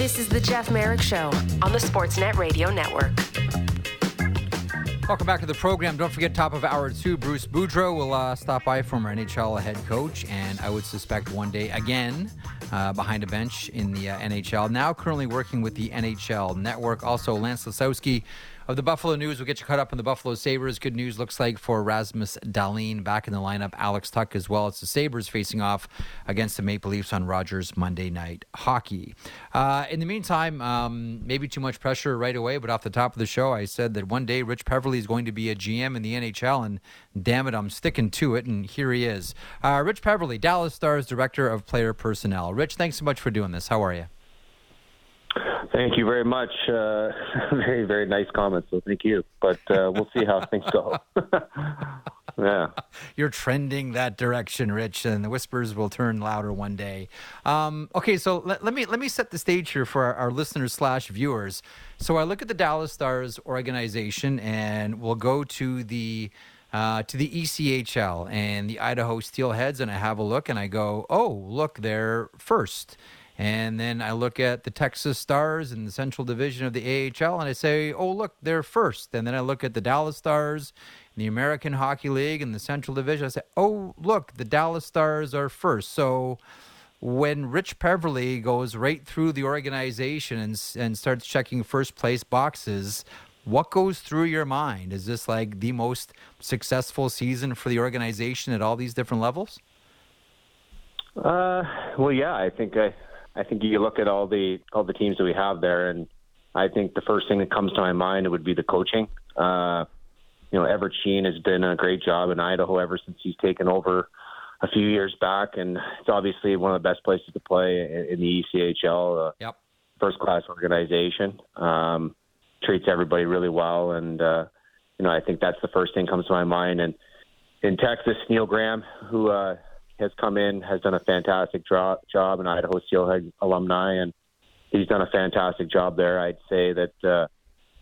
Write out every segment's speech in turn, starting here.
This is the Jeff Merrick Show on the Sportsnet Radio Network. Welcome back to the program. Don't forget, top of hour two, Bruce Boudreau will uh, stop by, former NHL head coach, and I would suspect one day again uh, behind a bench in the uh, NHL. Now currently working with the NHL Network. Also, Lance Lysowski of the Buffalo News will get you caught up on the Buffalo Sabres. Good news looks like for Rasmus Dahlin back in the lineup. Alex Tuch as well. It's the Sabres facing off against the Maple Leafs on Rogers Monday Night Hockey. Uh, in the meantime, um, maybe too much pressure right away, but off the top of the show, I said that one day Rich Peverley is going to be a GM in the NHL, and damn it, I'm sticking to it, and here he is. Uh, Rich Peverley, Dallas Stars Director of Player Personnel. Rich, thanks so much for doing this. How are you? Thank you very much. Uh, very, very nice comments. So thank you. But uh, we'll see how things go. yeah. You're trending that direction, Rich, and the whispers will turn louder one day. Um, okay, so let, let, me let me set the stage here for our, our listeners slash viewers. So I look at the Dallas Stars organization, and we'll go to the uh, to the ECHL and the Idaho Steelheads, and I have a look, and I go, oh, look, they're first. And then I look at the Texas Stars in the Central Division of the AHL and I say, oh, look, they're first. And then I look at the Dallas Stars in the American Hockey League in the Central Division. I say, oh, look, the Dallas Stars are first. So when Rich Peverley goes right through the organization and, and starts checking first place boxes, what goes through your mind? Is this like the most successful season for the organization at all these different levels? Uh, well, yeah, I think I, I think you look at all the all the teams that we have there, and I think the first thing that comes to my mind it would be the coaching. Uh, you know, Everett Sheen has been a great job in Idaho ever since he's taken over a few years back, and it's obviously one of the best places to play in, in the ECHL. Uh, yep. First class organization. Um, treats everybody really well, and uh, you know, I think that's the first thing comes to my mind. And in Texas, Neil Graham, who uh, has come in, has done a fantastic job, job, an Idaho Steelhead alumni, and he's done a fantastic job there. I'd say that uh,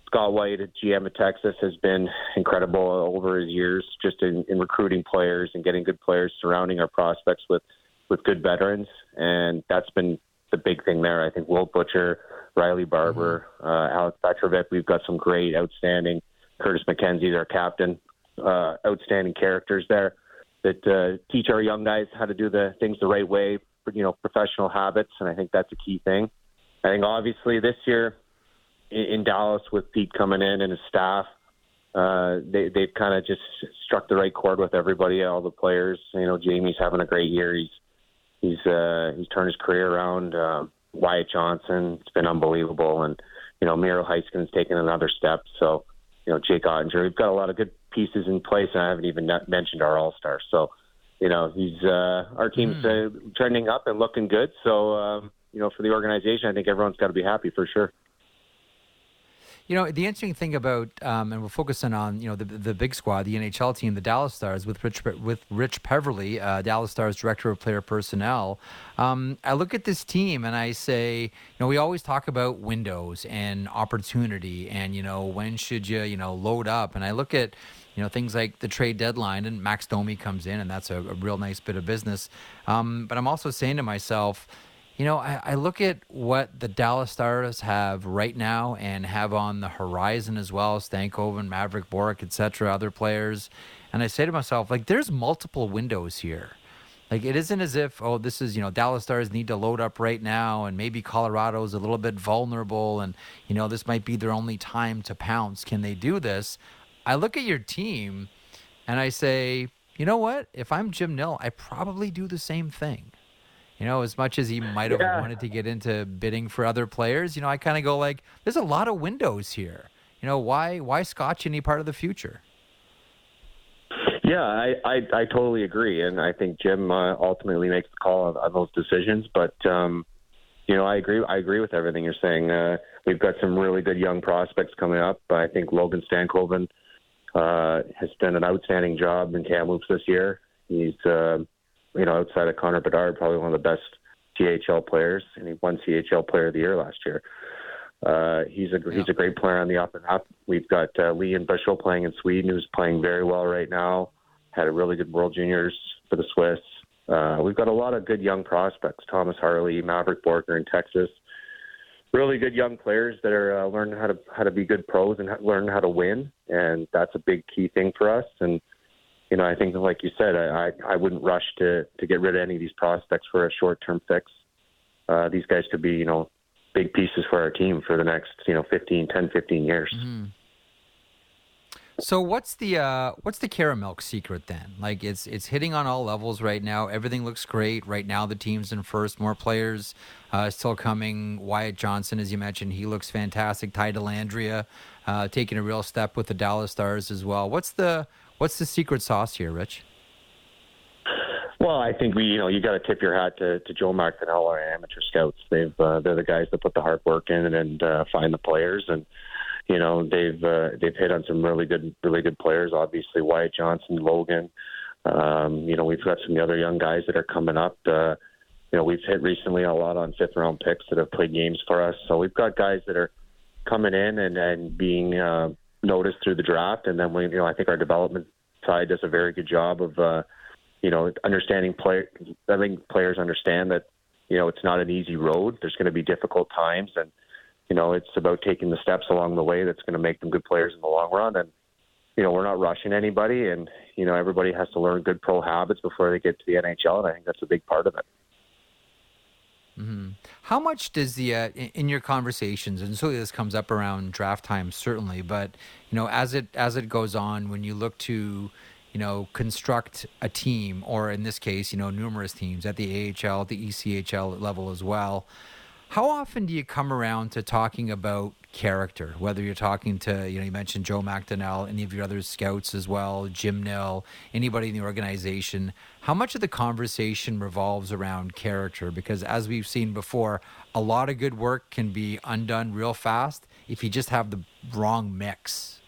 Scott White at GM of Texas has been incredible over his years, just in, in recruiting players and getting good players, surrounding our prospects with with good veterans, and that's been the big thing there. I think Will Butcher, Riley Barber, mm-hmm. uh, Alex Petrovic, we've got some great, outstanding. Curtis McKenzie, our captain, uh, outstanding characters there that uh, teach our young guys how to do the things the right way, you know, professional habits, and I think that's a key thing. I think obviously this year in, in Dallas with Pete coming in and his staff, uh, they they've kind of just struck the right chord with everybody, all the players. You know, Jamie's having a great year. He's he's uh, he's turned his career around. Uh, Wyatt Johnston, it's been unbelievable, and you know, Miro Heiskanen's taken another step. So, you know, Jake Oettinger, we've got a lot of good pieces in place, and I haven't even mentioned our All Stars. So, you know, he's uh, our team's mm. uh, trending up and looking good. So, um, you know, for the organization, I think everyone's got to be happy for sure. You know, the interesting thing about, um, and we're focusing on, you know, the the big squad, the NHL team, the Dallas Stars, with Rich with Rich Peverley, uh, Dallas Stars director of player personnel. Um, I look at this team and I say, you know, we always talk about windows and opportunity, and you know, when should you, you know, load up? And I look at, you know, things like the trade deadline, and Max Domi comes in, and that's a, a real nice bit of business. Um, but I'm also saying to myself you know, I, I, look at what the Dallas Stars have right now and have on the horizon as well, Stankoven, Mavrik Bourque, etc., other players, and I say to myself, like, there's multiple windows here. Like, it isn't as if, oh, this is, you know, Dallas Stars need to load up right now, and maybe Colorado's a little bit vulnerable, and, you know, this might be their only time to pounce. Can they do this? I look at your team and I say, you know what? If I'm Jim Nill, I probably do the same thing. You know, as much as he might have yeah. wanted to get into bidding for other players, you know, I kind of go like, there's a lot of windows here. You know, why why scotch any part of the future? Yeah, I, I, I totally agree, and I think Jim uh, ultimately makes the call on, on those decisions. But um, you know, I agree. I agree with everything you're saying. Uh, we've got some really good young prospects coming up. I think Logan Stankoven uh, has done an outstanding job in Kamloops this year. He's uh, you know, outside of Connor Bedard, probably one of the best CHL players, and he won CHL Player of the Year last year. Uh, he's a yeah. he's a great player on the up and up. We've got uh, Lian Bichsel playing in Sweden, who's playing very well right now. Had a really good World Juniors for the Swiss. Uh, we've got a lot of good young prospects: Thomas Harley, Mavrik Bourque in Texas. really good young players that are uh, learning how to how to be good pros and learn how to win, and that's a big key thing for us. And you know, I think like you said, I I, I wouldn't rush to to get rid of any of these prospects for a short term fix. Uh, these guys could be you know big pieces for our team for the next you know 15, 10, 15 years. Mm-hmm. So what's the uh, what's the Caramilk secret then? Like it's it's hitting on all levels right now. Everything looks great right now. The team's in first. More players uh, still coming. Wyatt Johnston, as you mentioned, he looks fantastic. Ty Dellandrea uh, taking a real step with the Dallas Stars as well. What's the what's the secret sauce here, Rich? Well, I think we, you know, you got to tip your hat to, to Joe McDonnell, our amateur scouts. They've uh, they're the guys that put the hard work in and, and uh, find the players and you know they've uh, they've hit on some really good really good players. Obviously Wyatt Johnston, Logan. Um, you know we've got some other young guys that are coming up. Uh, you know we've hit recently a lot on fifth round picks that have played games for us. So we've got guys that are coming in and and being uh, noticed through the draft. And then we you know I think our development side does a very good job of uh, you know understanding player. I think players understand that you know it's not an easy road. There's going to be difficult times and you know, it's about taking the steps along the way that's going to make them good players in the long run. And, you know, we're not rushing anybody, and, you know, everybody has to learn good pro habits before they get to the NHL, and I think that's a big part of it. Mm-hmm. How much does the uh, in your conversations, and so this comes up around draft time certainly, but you know as it as it goes on, when you look to you know construct a team, or in this case, you know numerous teams at the AHL, the ECHL level as well, how often do you come around to talking about character? Whether you're talking to, you know, you mentioned Joe McDonnell, any of your other scouts as well, Jim Nill, anybody in the organization. How much of the conversation revolves around character? Because as we've seen before, a lot of good work can be undone real fast if you just have the wrong mix.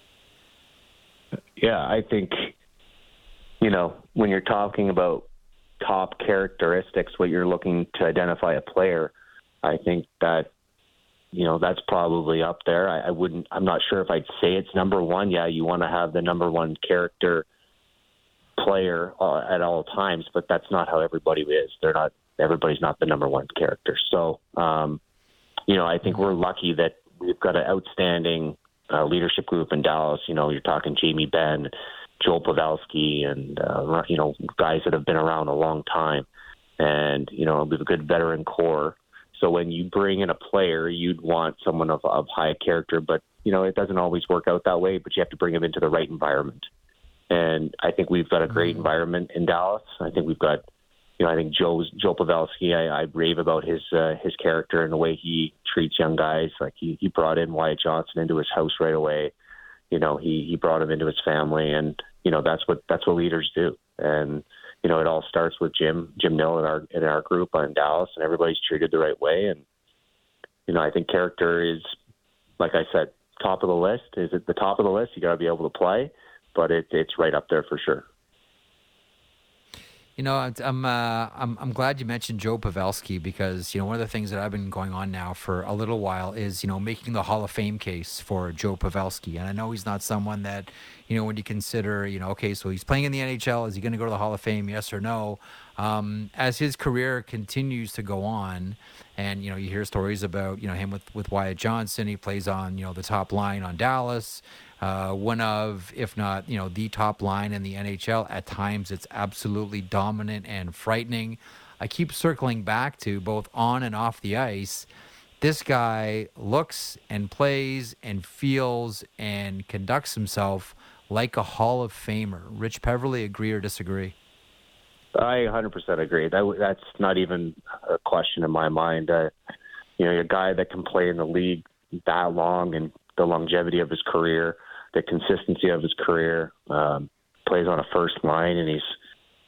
Yeah, I think, you know, when you're talking about top characteristics, what you're looking to identify a player I think that you know that's probably up there. I, I wouldn't. I'm not sure if I'd say it's number one. Yeah, you want to have the number one character player uh, at all times, but that's not how everybody is. They're not. Everybody's not the number one character. So, um, you know, I think we're lucky that we've got an outstanding uh, leadership group in Dallas. You know, you're talking Jamie Benn, Joe Pavelski, and uh, you know guys that have been around a long time, and you know we have a good veteran core. So when you bring in a player, you'd want someone of, of high character, but you know it doesn't always work out that way. But you have to bring them into the right environment, and I think we've got a great mm-hmm. environment in Dallas. I think we've got, you know, I think Joe's Joe Pavelski. I, I rave about his uh, his character and the way he treats young guys. Like he he brought in Wyatt Johnston into his house right away. You know, he he brought him into his family, and you know that's what that's what leaders do. And you know, it all starts with Jim, Jim Nill in our in our group in Dallas, and everybody's treated the right way. And you know, I think character is, like I said, top of the list. Is it the top of the list? You got to be able to play, but it, it's right up there for sure. You know, I'm uh, I'm I'm glad you mentioned Joe Pavelski because you know one of the things that I've been going on now for a little while is you know making the Hall of Fame case for Joe Pavelski, and I know he's not someone that you know when you consider you know okay, so he's playing in the NHL, is he going to go to the Hall of Fame? Yes or no? Um, as his career continues to go on, and you know you hear stories about you know him with with Wyatt Johnston, he plays on you know the top line on Dallas uh, one of, if not, you know, the top line in the NHL. At times, it's absolutely dominant and frightening. I keep circling back to both on and off the ice. This guy looks and plays and feels and conducts himself like a Hall of Famer. Rich Peverley, agree or disagree? I 100% agree. That that's not even a question in my mind. Uh, you know, a guy that can play in the league that long and the longevity of his career the consistency of his career. Um, plays on a first line, and he's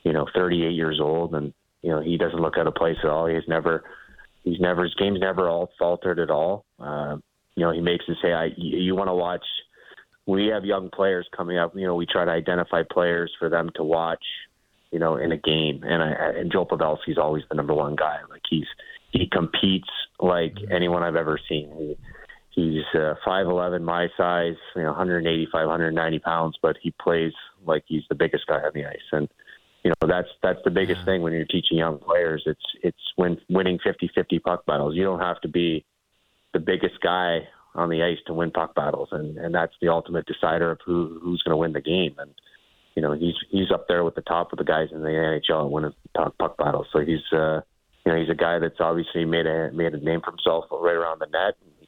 you know 38 years old, and you know he doesn't look out of place at all. He's never he's never his game's never all faltered at all. Uh, you know he makes us say, "I you, you want to watch." We have young players coming up. You know we try to identify players for them to watch. You know in a game, and I, and Joe Pavelski's always the number one guy. Like he's he competes like anyone I've ever seen. He, He's uh, 5'11", my size, you know, 185, 190 pounds, but he plays like he's the biggest guy on the ice. And you know that's that's the biggest yeah. thing when you're teaching young players. It's it's when winning 50-50 puck battles. You don't have to be the biggest guy on the ice to win puck battles, and and that's the ultimate decider of who who's going to win the game. And you know, he's he's up there with the top of the guys in the NHL and winning puck, puck battles. So he's uh, you know he's a guy that's obviously made a made a name for himself right around the net. He's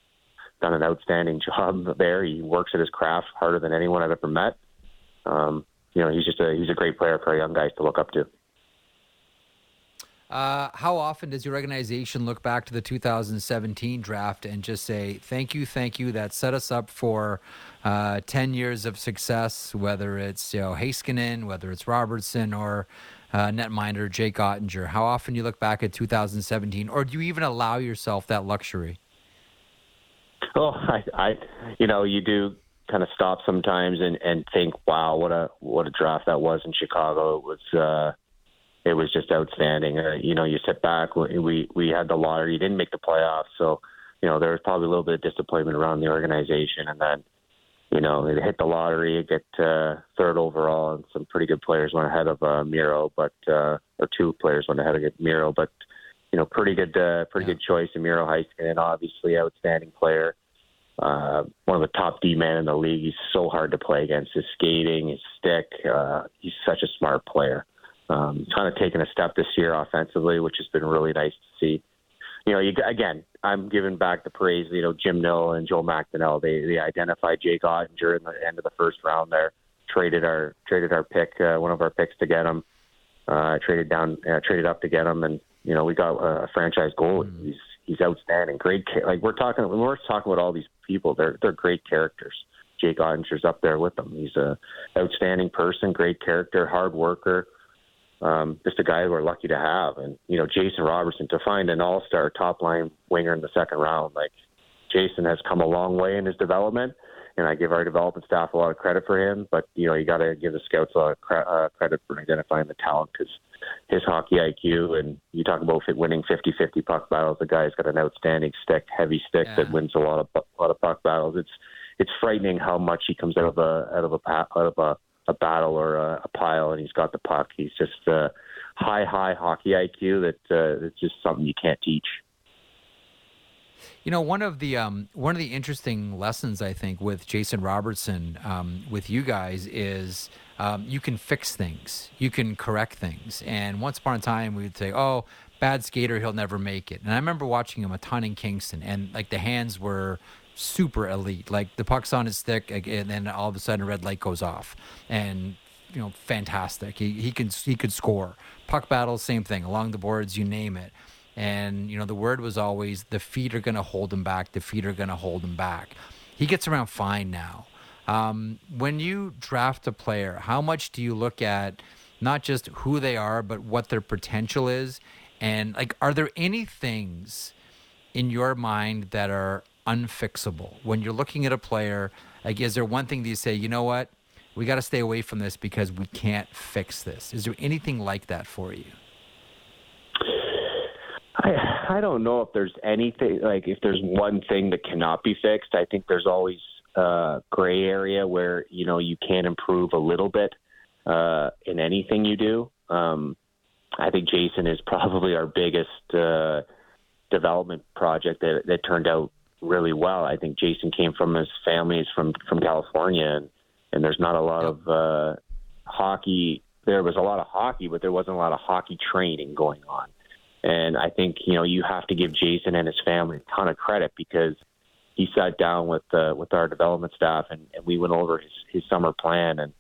done an outstanding job there. He works at his craft harder than anyone I've ever met. Um, you know, he's just a he's a great player for young guys to look up to. Uh, how often does your organization look back to the 2017 draft and just say, thank you, thank you, that set us up for uh, 10 years of success, whether it's you know, Heiskanen, whether it's Robertson, or uh, netminder Jake Oettinger? How often do you look back at 2017, or do you even allow yourself that luxury? Oh, I, I you know, you do kind of stop sometimes and, and think, wow, what a what a draft that was in Chicago. It was uh, it was just outstanding. Uh, you know, you sit back, we we had the lottery, didn't make the playoffs, so you know there was probably a little bit of disappointment around the organization, and then you know they hit the lottery, get uh, third overall, and some pretty good players went ahead of uh, Miro, but uh, or two players went ahead of Miro, but you know pretty good uh, pretty yeah. good choice in Miro Heiskanen, obviously outstanding player. Uh, one of the top D men in the league. He's so hard to play against. His skating, his stick. Uh, he's such a smart player um, kind of taken a step this year offensively, which has been really nice to see. You know, you, again, I'm giving back the praise. You know, Jim Nill and Joe McDonnell. They they identified Jake Oettinger in the end of the first round. There, traded our traded our pick, uh, one of our picks to get him. Uh, traded down, uh, traded up to get him, and you know we got a franchise goal. Mm. He's he's outstanding. Great, like we're talking when we're talking about all these people, they're they're great characters. Jake Oettinger's up there with them. He's a outstanding person, great character, hard worker um, just a guy we're lucky to have. And you know, Jason Robertson to find an all-star top line winger in the second round, like Jason has come a long way in his development, and I give our development staff a lot of credit for him. But you know, you got to give the scouts a lot of cre- uh, credit for identifying the talent because his hockey IQ and you talk about winning 50-50 puck battles. The guy's got an outstanding stick, heavy stick yeah. that wins a lot of a lot of puck battles. It's it's frightening how much he comes out of a out of a out of a a battle or a, a pile and he's got the puck. He's just uh, high, high hockey IQ that uh, that's just something you can't teach. You know, one of the um, one of the interesting lessons I think with Jason Robertson, um, with you guys, is um, you can fix things, you can correct things. And once upon a time, we would say, "Oh, bad skater, he'll never make it." And I remember watching him a ton in Kingston, and like the hands were super elite. Like the puck's on his stick, and then all of a sudden a red light goes off, and you know, fantastic. He he can he could score. Puck battles, same thing along the boards, you name it. And you know, the word was always the feet are going to hold him back. The feet are going to hold him back. He gets around fine now. Um, when you draft a player, how much do you look at not just who they are, but what their potential is? And like, are there any things in your mind that are unfixable. When you're looking at a player, like, is there one thing that you say, you know what, we got to stay away from this because we can't fix this? Is there anything like that for you? I I don't know if there's anything like if there's one thing that cannot be fixed. I think there's always a gray area where you know you can improve a little bit uh, in anything you do. Um, I think Jason is probably our biggest uh, development project that, that turned out really well. I think Jason came from his family is from from California, and and there's not a lot of uh, hockey. There was a lot of hockey, but there wasn't a lot of hockey training going on. And I think you know you have to give Jason and his family a ton of credit because he sat down with uh, with our development staff and, and we went over his, his summer plan and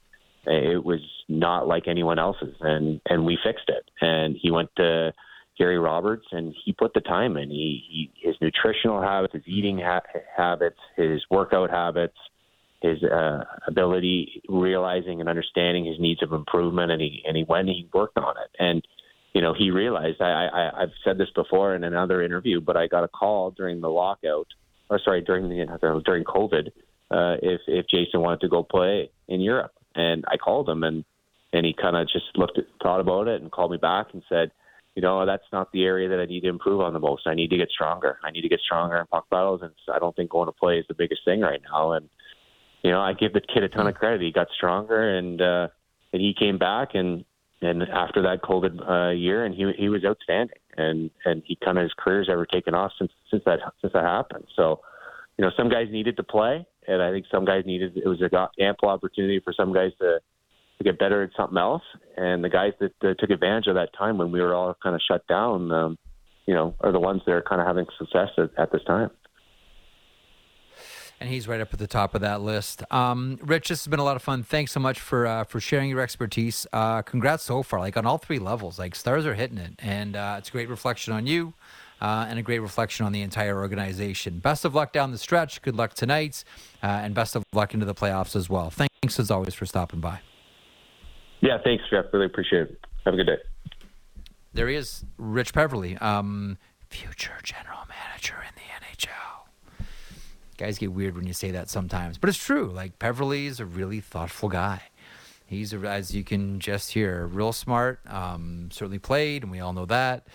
it was not like anyone else's and and we fixed it and he went to Gary Roberts, and he put the time in. He, he his nutritional habits, his eating ha- habits, his workout habits, his uh, ability realizing and understanding his needs of improvement, and he and he went and he worked on it. And you know, he realized. I, I I've said this before in another interview, but I got a call during the lockout, or sorry, during the during COVID, uh, if if Jason wanted to go play in Europe, and I called him and and he kind of just looked at, thought about it and called me back and said you know, that's not the area that I need to improve on the most. I need to get stronger. I need to get stronger in puck battles, and I don't think going to play is the biggest thing right now. And you know, I give the kid a ton of credit. He got stronger, and uh, and he came back, and and after that COVID uh, year, and he he was outstanding. and and he kind of his career's ever taken off since since that since that happened. So, you know, some guys needed to play, and I think some guys needed it was an ample opportunity for some guys to to get better at something else. And the guys that uh, took advantage of that time when we were all kind of shut down, um, you know, are the ones that are kind of having success at, at this time and he's right up at the top of that list. Um, Rich, this has been a lot of fun. Thanks so much for uh, for sharing your expertise. Uh, congrats so far, like on all three levels. Like stars are hitting it, and uh, it's a great reflection on you. Uh, and a great reflection on the entire organization. Best of luck down the stretch. Good luck tonight, uh, and best of luck into the playoffs as well. Thanks as always for stopping by. Yeah, thanks, Jeff. Really appreciate it. Have a good day. There he is, Rich Peverley, um, future general manager in the NHL guys get weird when you say that sometimes, but it's true. Like Peverley is a really thoughtful guy. He's a, as you can just hear, real smart. Um, certainly played, and we all know that.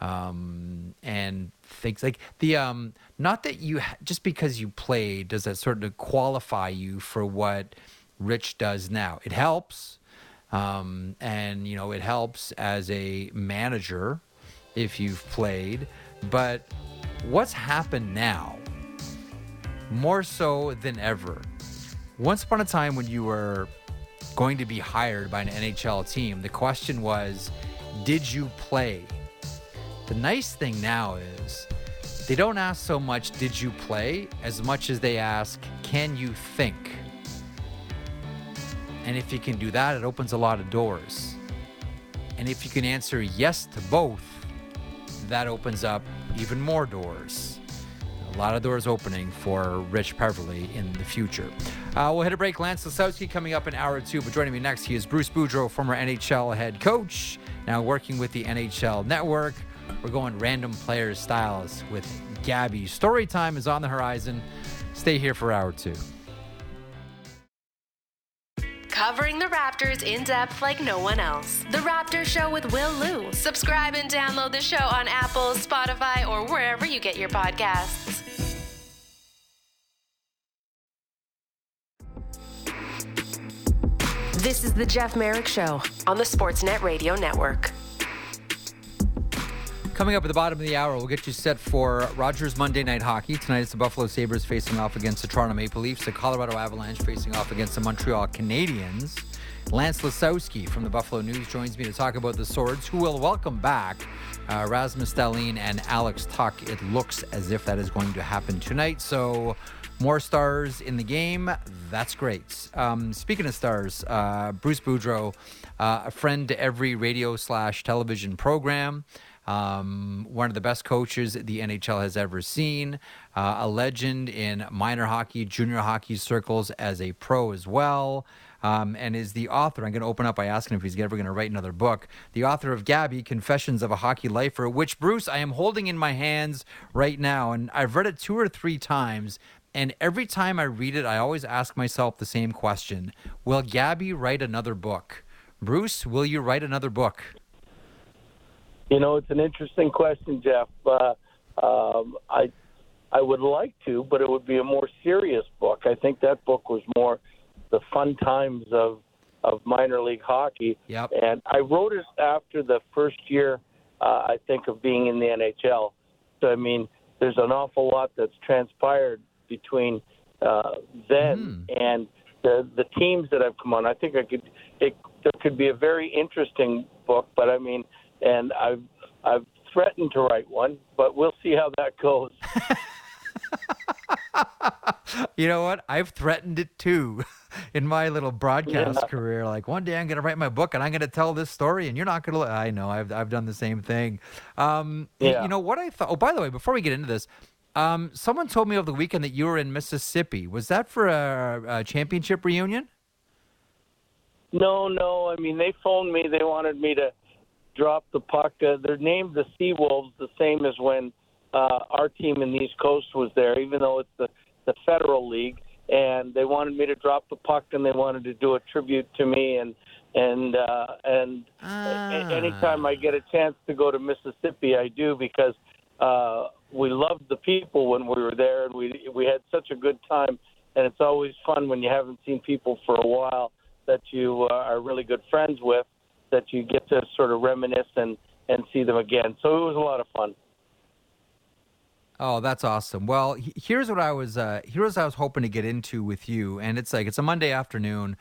Um, and things like the um, not that you ha- just because you played does that sort of qualify you for what Rich does now. It helps, um, and you know it helps as a manager if you've played. But what's happened now more so than ever. Once upon a time, when you were going to be hired by an NHL team, the question was, did you play? The nice thing now is they don't ask so much, did you play, as much as they ask, can you think? And if you can do that, it opens a lot of doors. And if you can answer yes to both, that opens up even more doors a lot of doors opening for Rich Peverley in the future. Uh, we'll hit a break. Lance Lysowski coming up in hour two, but joining me next, he is Bruce Boudreau, former NHL head coach, now working with the NHL Network. We're going random players styles with Gabby. Story time is on the horizon. Stay here for hour two covering the Raptors in depth like no one else. The Raptor Show with Will Lou. Subscribe and download the show on Apple, Spotify, or wherever you get your podcasts. This is the Jeff Merrick Show on the Sportsnet Radio Network. Coming up at the bottom of the hour, we'll get you set for Rogers Monday Night Hockey. Tonight it's the Buffalo Sabres facing off against the Toronto Maple Leafs, the Colorado Avalanche facing off against the Montreal Canadiens. Lance Lysowski from the Buffalo News joins me to talk about the Swords, who will welcome back uh, Rasmus Dahlin and Alex Tuch. It looks as if that is going to happen tonight. So, more stars in the game. That's great. Um, speaking of stars, uh, Bruce Boudreau, uh, a friend to every radio slash television program. Um, one of the best coaches the NHL has ever seen, uh, a legend in minor hockey, junior hockey circles as a pro as well. Um, and is the author. I'm going to open up by asking if he's ever going to write another book. The author of Gabby, Confessions of a Hockey Lifer, which, Bruce, I am holding in my hands right now. And I've read it two or three times. And every time I read it, I always ask myself the same question Will Gabby write another book? Bruce, will you write another book? You know, it's an interesting question, Jeff. Uh, um, I I would like to, but it would be a more serious book. I think that book was more the fun times of of minor league hockey. Yep. And I wrote it after the first year, uh, I think, of being in the NHL. So I mean, there's an awful lot that's transpired between uh, then mm. and the the teams that have come on. I think I could it there could be a very interesting book, but I mean and I've I've threatened to write one, but we'll see how that goes. you know what? I've threatened it too in my little broadcast yeah. career. Like one day I'm going to write my book and I'm going to tell this story, and you're not going to. I know I've I've done the same thing. Um, yeah. You know what I thought? Oh, by the way, before we get into this. Um, someone told me over the weekend that you were in Mississippi. Was that for a, a championship reunion? No, no. I mean, they phoned me. They wanted me to drop the puck. Uh, they're named the Sea Wolves, the same as when uh, our team in the East Coast was there, even though it's the, the Federal League. And they wanted me to drop the puck, and they wanted to do a tribute to me. And and uh, and ah. anytime I get a chance to go to Mississippi, I do because uh, we loved the people when we were there, and we we had such a good time. And it's always fun when you haven't seen people for a while that you uh, are really good friends with that you get to sort of reminisce and and see them again. So it was a lot of fun. Oh, that's awesome. Well, here's what I was uh, here's what I was hoping to get into with you, and it's like it's a Monday afternoon.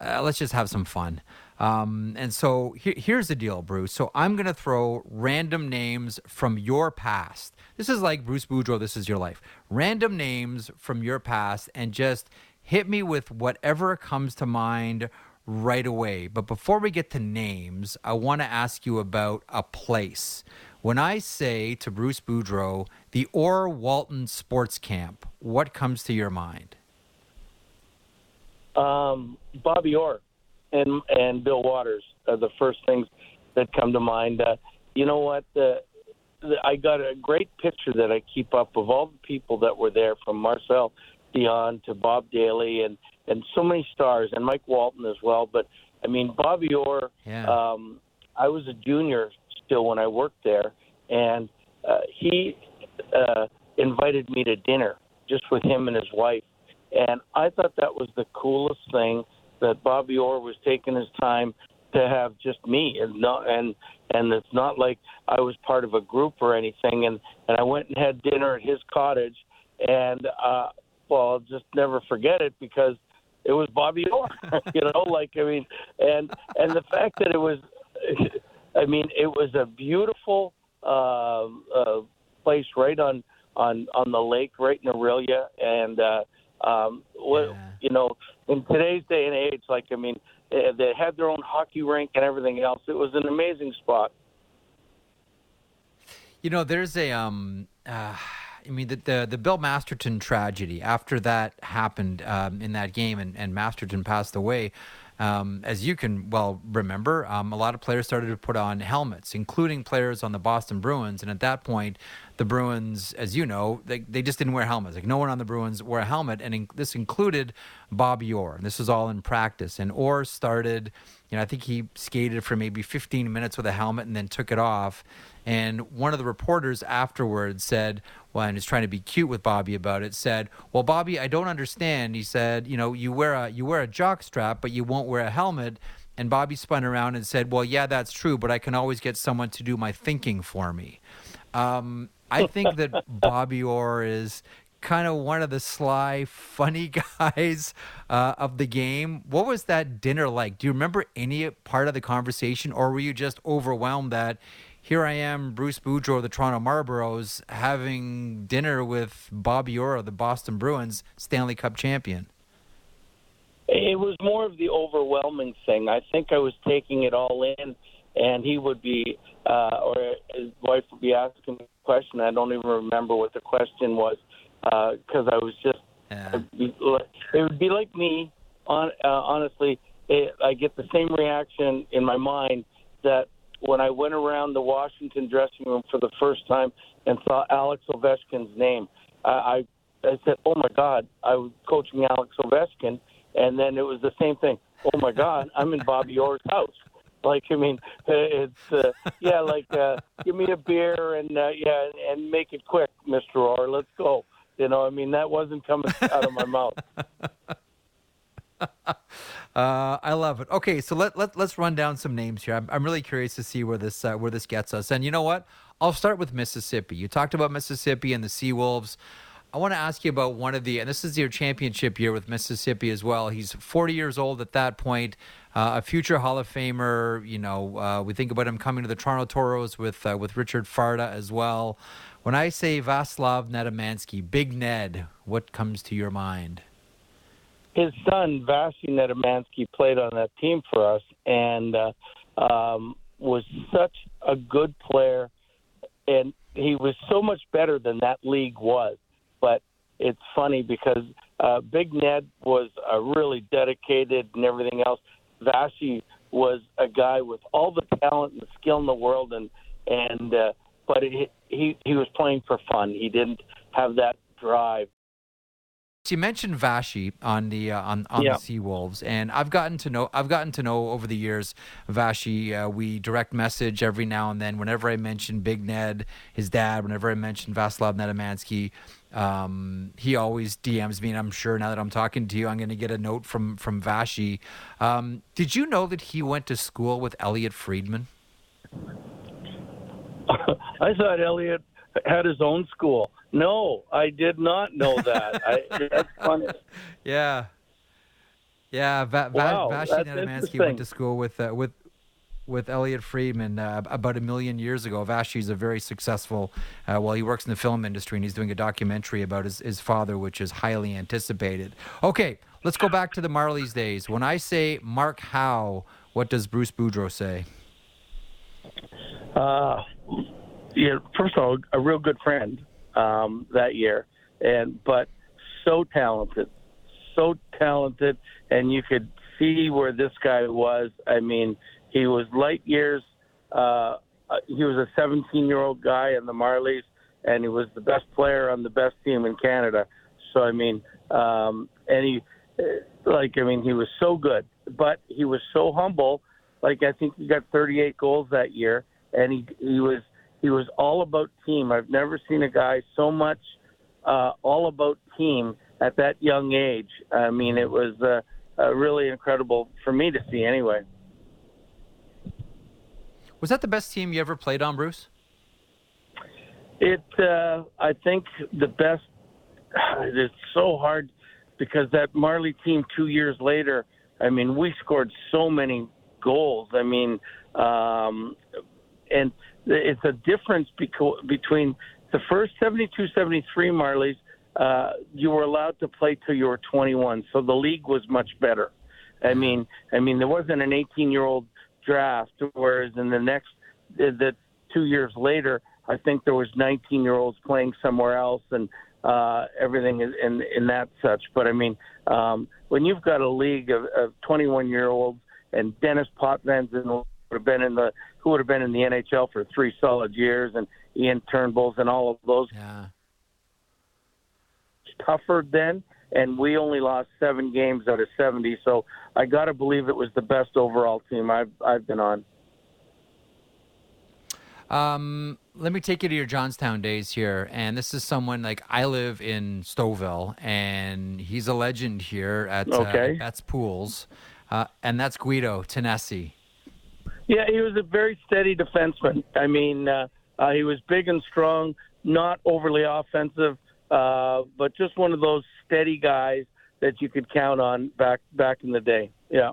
Uh, let's just have some fun. Um, and so he- here's the deal, Bruce. So I'm going to throw random names from your past. This is like Bruce Boudreau. This is your life. Random names from your past, and just hit me with whatever comes to mind right away. But before we get to names, I want to ask you about a place. When I say to Bruce Boudreau, the Orr Walton Sports Camp, what comes to your mind? Um, Bobby Orr and and Bill Watters are the first things that come to mind. Uh, you know what? The, the, I got a great picture that I keep up of all the people that were there, from Marcel Dionne to Bob Daly and and so many stars, and Mike Walton as well. But I mean, Bobby Orr. Yeah. Um, I was a junior still when I worked there, and uh, he uh, invited me to dinner just with him and his wife, and I thought that was the coolest thing that Bobby Orr was taking his time to have just me. And not and and it's not like I was part of a group or anything. And and I went and had dinner at his cottage. And uh well I'll just never forget it because it was Bobby Orr you know like I mean and and the fact that it was I mean it was a beautiful uh, uh place right on on on the lake right in Orillia and uh um, what, Yeah. You know, in today's day and age, like I mean, eh, they had their own hockey rink and everything else. It was an amazing spot. You know, there's a um, uh, I mean, the, the the Bill Masterton tragedy. After that happened um, in that game, and, and Masterton passed away. Um, as you can well remember, um, a lot of players started to put on helmets, including players on the Boston Bruins. And at that point, the Bruins, as you know, they, they just didn't wear helmets. Like no one on the Bruins wore a helmet, and in, this included Bob Orr. And this was all in practice. And Orr started, you know, I think he skated for maybe 15 minutes with a helmet and then took it off. And one of the reporters afterwards said, well, and is trying to be cute with Bobby about it, said, "Well, Bobby, I don't understand." He said, "You know, you wear a you wear a jock strap, but you won't wear a helmet." And Bobby spun around and said, "Well, yeah, that's true, but I can always get someone to do my thinking for me." Um, I think that Bobby Orr is kind of one of the sly, funny guys uh, of the game. What was that dinner like? Do you remember any part of the conversation, or were you just overwhelmed that here I am, Bruce Boudreau of the Toronto Marlboros, having dinner with Bobby Orr the Boston Bruins, Stanley Cup champion? It was more of the overwhelming thing. I think I was taking it all in, and he would be, uh, or his wife would be asking me a question. I don't even remember what the question was because I was just Yeah. it would be like me. On uh, honestly, it, I get the same reaction in my mind that when I went around the Washington dressing room for the first time and saw Alex Ovechkin's name. I I, I said, "Oh my God!" I was coaching Alex Ovechkin, and then it was the same thing. Oh my God! I'm in Bobby Orr's house. Like I mean, it's uh, yeah, like uh, give me a beer and uh, yeah, and make it quick, Mister Orr. Let's go. You know, I mean, that wasn't coming out of my mouth. Uh, I love it. Okay, so let, let let's run down some names here. I'm, I'm really curious to see where this uh, where this gets us. And you know what? I'll start with Mississippi. You talked about Mississippi and the Seawolves. I want to ask you about one of the, and this is your championship year with Mississippi as well. He's 40 years old at that point, uh, a future Hall of Famer. You know, uh, we think about him coming to the Toronto Toros with uh, with Richard Farda as well. When I say Vaclav Nedomansky, Big Ned, what comes to your mind? His son Vashi Nedomansky played on that team for us and uh, um, was such a good player, and he was so much better than that league was. But it's funny because uh, Big Ned was uh, really dedicated and everything else. Vashi was a guy with all the talent and skill in the world, and and uh, but he he he was playing for fun. He didn't have that drive. So you mentioned Vashi on the uh, on on Yeah. the Seawolves, and I've gotten to know I've gotten to know over the years Vashi. Uh, we direct message every now and then. Whenever I mention Big Ned, his dad, whenever I mention Vaclav Nedomansky, um, he always DMs me, and I'm sure now that I'm talking to you, I'm going to get a note from from Vashi. Um, did you know that he went to school with Elliot Friedman? I thought Elliot had his own school. No, I did not know that. I, that's funny. Yeah. Yeah, Va- Wow, Va- Nedomansky interesting. went to school with uh, with with Elliot Friedman uh, about a million years ago. Vashi's a very successful. Uh, well, he works in the film industry and he's doing a documentary about his, his father, which is highly anticipated. Okay, let's go back to the Marley's days. When I say Mark Howe, what does Bruce Boudreau say? Uh, yeah, first of all, a real good friend um, that year, and but so talented, so talented, and you could see where this guy was. I mean, he was light years. Uh, uh, he was a 17-year-old guy in the Marlies, and he was the best player on the best team in Canada. So I mean, um, and he, uh, like, I mean, he was so good, but he was so humble. Like I think he got 38 goals that year, and he he was he was all about team. I've never seen a guy so much uh, all about team at that young age. I mean, it was uh, uh, really incredible for me to see. Anyway, Was that the best team you ever played on, Bruce? it uh, I think the best. It's so hard because that Marley team two years later. I mean, we scored so many goals. I mean, um, and it's a difference beco- between the first 72 73 Marlies. Uh, you were allowed to play till you were 21, so the league was much better. I mean, I mean, there wasn't an 18 year old draft, whereas in the next, the, two years later, I think there was 19 year olds playing somewhere else, and uh, everything is in in that such. But I mean, um, when you've got a league of, of 21 year olds and Dennis Potvin would have been in the who would have been in the NHL for three solid years, and Ian Turnbull's and all of those Yeah. tougher then, and we only lost seven games out of 70. So I got to believe it was the best overall team I've I've been on. Um, let me take you to your Johnstown days here. And this is someone like I live in Stouffville, and he's a legend here at Okay. uh, Betts Pools. Uh, and that's Guido Tenesi. Yeah, he was a very steady defenseman. I mean, uh, uh, he was big and strong, not overly offensive, uh, but just one of those steady guys that you could count on back back in the day. Yeah.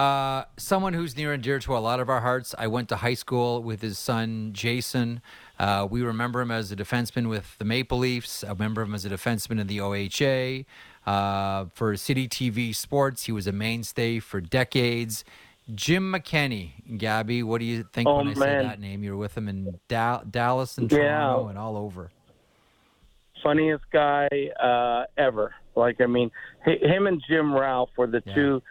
Uh, someone who's near and dear to a lot of our hearts. I went to high school with his son, Jason. Uh, we remember him as a defenseman with the Maple Leafs. I remember him as a defenseman in the OHA. Uh, for City TV Sports, he was a mainstay for decades. Jim McKenny, Gabby, what do you think Oh, when I say that name? You were with him in Da- Dallas and Yeah. Toronto and all over. funniest guy uh, ever. Like, I mean, hi- him and Jim Ralph were the Yeah. two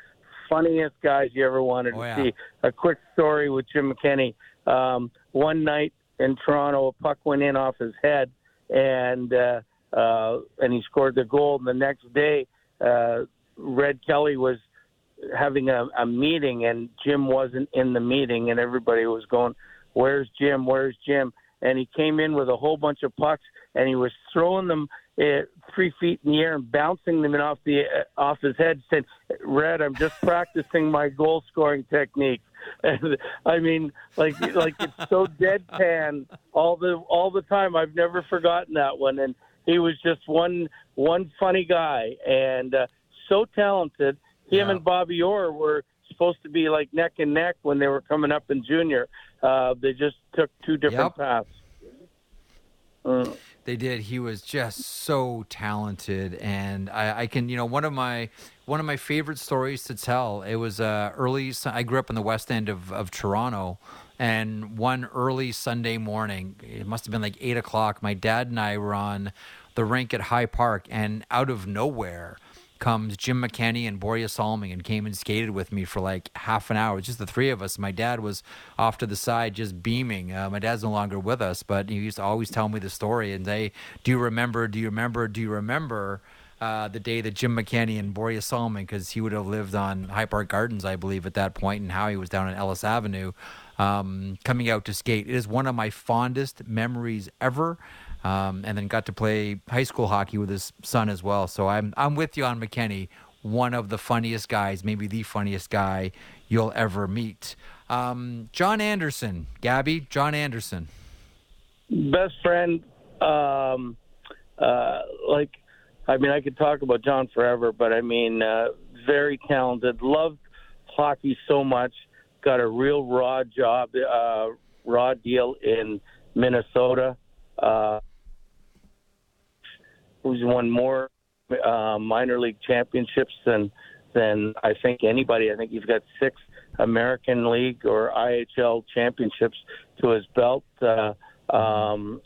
funniest guys you ever wanted Oh, to yeah. see. A quick story with Jim McKenny. Um, one night in Toronto, a puck went in off his head, and uh, uh, and he scored the goal. And the next day, uh, Red Kelly was having a, a meeting, and Jim wasn't in the meeting, and everybody was going, "Where's Jim? Where's Jim?" And he came in with a whole bunch of pucks, and he was throwing them uh, three feet in the air and bouncing them off the uh, off his head. Said, "Red, I'm just practicing my goal scoring technique." And I mean, like like it's so deadpan all the all the time. I've never forgotten that one, and he was just one one funny guy and uh, so talented. Him Yeah. and Bobby Orr were supposed to be like neck and neck when they were coming up in junior. Uh, they just took two different Yep. paths. Mm. They did. He was just so talented, and I, I can, you know, one of my one of my favorite stories to tell. It was uh, early. I grew up in the West End of of Toronto, and one early Sunday morning, it must have been like eight o'clock. My dad and I were on the rink at High Park, and out of nowhere comes Jim McKenny and Borje Salming and came and skated with me for like half an hour. Just the three of us. My dad was off to the side just beaming. Uh, my dad's no longer with us, but he used to always tell me the story and say, Do you remember? Do you remember? Do you remember? Uh, the day that Jim McKenny and Borje Salming, because he would have lived on High Park Gardens, I believe, at that point, and how he was down on Ellis Avenue um, coming out to skate. It is one of my fondest memories ever um, and then got to play high school hockey with his son as well. So I'm I'm with you on McKenny, one of the funniest guys, maybe the funniest guy you'll ever meet. Um, John Anderson, Gabby, John Anderson. Best friend. Um, uh, like, I mean, I could talk about John forever, but I mean, uh, very talented. Loved hockey so much. Got a real raw job, uh, raw deal in Minnesota. Uh, who's won more uh, minor league championships than than I think anybody. I think he's got six American League or IHL championships to his belt. Uh, um,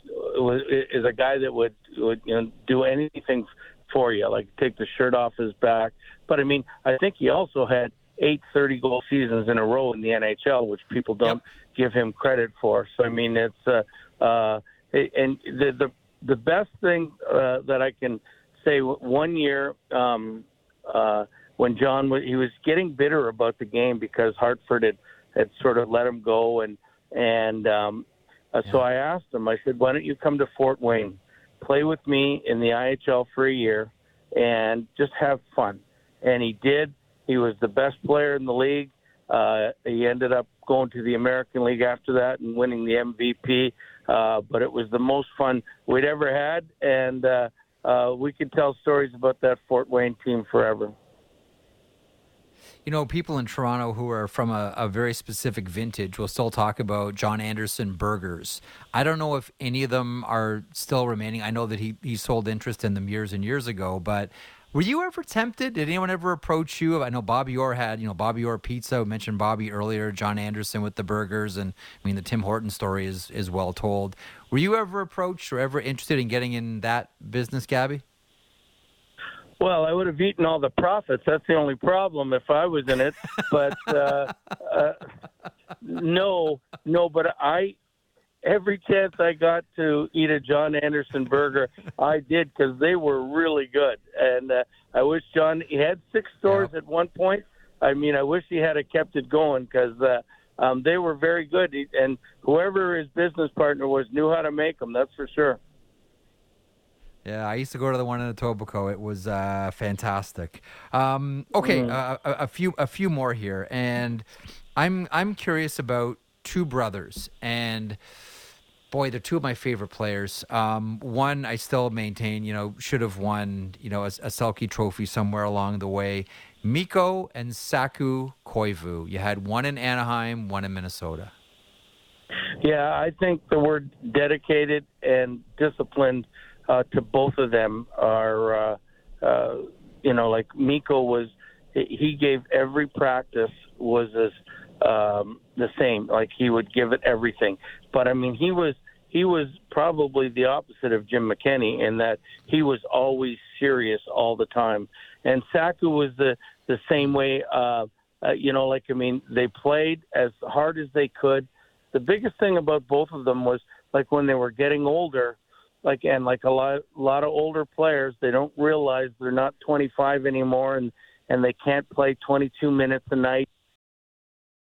is a guy that would would you know do anything for you, like take the shirt off his back. But I mean, I think he also had eight 30 goal seasons in a row in the NHL, which people don't yep. give him credit for. So I mean, it's uh, uh, and the the the best thing uh, that I can say one year um, uh, when John was he was getting bitter about the game because Hartford had had sort of let him go and and um, uh, yeah. so I asked him I said why don't you come to Fort Wayne play with me in the IHL for a year and just have fun? And he did. He was the best player in the league. Uh, he ended up going to the American League after that and winning the MVP uh, but it was the most fun we'd ever had, and uh, uh, we could tell stories about that Fort Wayne team forever. You know, people in Toronto who are from a, a, very specific vintage will still talk about John Anderson burgers. I don't know if any of them are still remaining. I know that he, he sold interest in them years and years ago, but were you ever tempted? Did anyone ever approach you? I know Bobby Orr had, you know, Bobby Orr Pizza. Mentioned Bobby earlier. John Anderson with the burgers, and I mean the Tim Horton story is is well told. Were you ever approached or ever interested in getting in that business, Gabby? Well, I would have eaten all the profits. That's the only problem if I was in it. But uh, uh, no, no. But I every chance I got to eat a John Anderson burger, I did because they were really good. And uh, I wish John he had six stores yeah. at one point. I mean, I wish he had kept it going because uh, um, they were very good. And whoever his business partner was knew how to make them. That's for sure. Yeah, I used to go to the one in Etobicoke. It was uh, fantastic. Um, okay, mm. uh, a, a, few a few more here, and I'm I'm curious about two brothers and boy, they're two of my favorite players. Um, one, I still maintain, you know, should have won, you know, a, a Selke Trophy somewhere along the way. Mikko and Saku Koivu. You had one in Anaheim, one in Minnesota. Yeah, I think the word dedicated and disciplined uh, to both of them are, uh, uh, you know, like Mikko was, he gave every practice was as um, the same. Like he would give it everything. But I mean, he was he was probably the opposite of Jim McKenny in that he was always serious all the time. And Saku was the the same way. Uh, uh, you know, like I mean, they played as hard as they could. The biggest thing about both of them was like when they were getting older, like and like a lot a lot of older players, they don't realize they're not 25 anymore, and and they can't play 22 minutes a night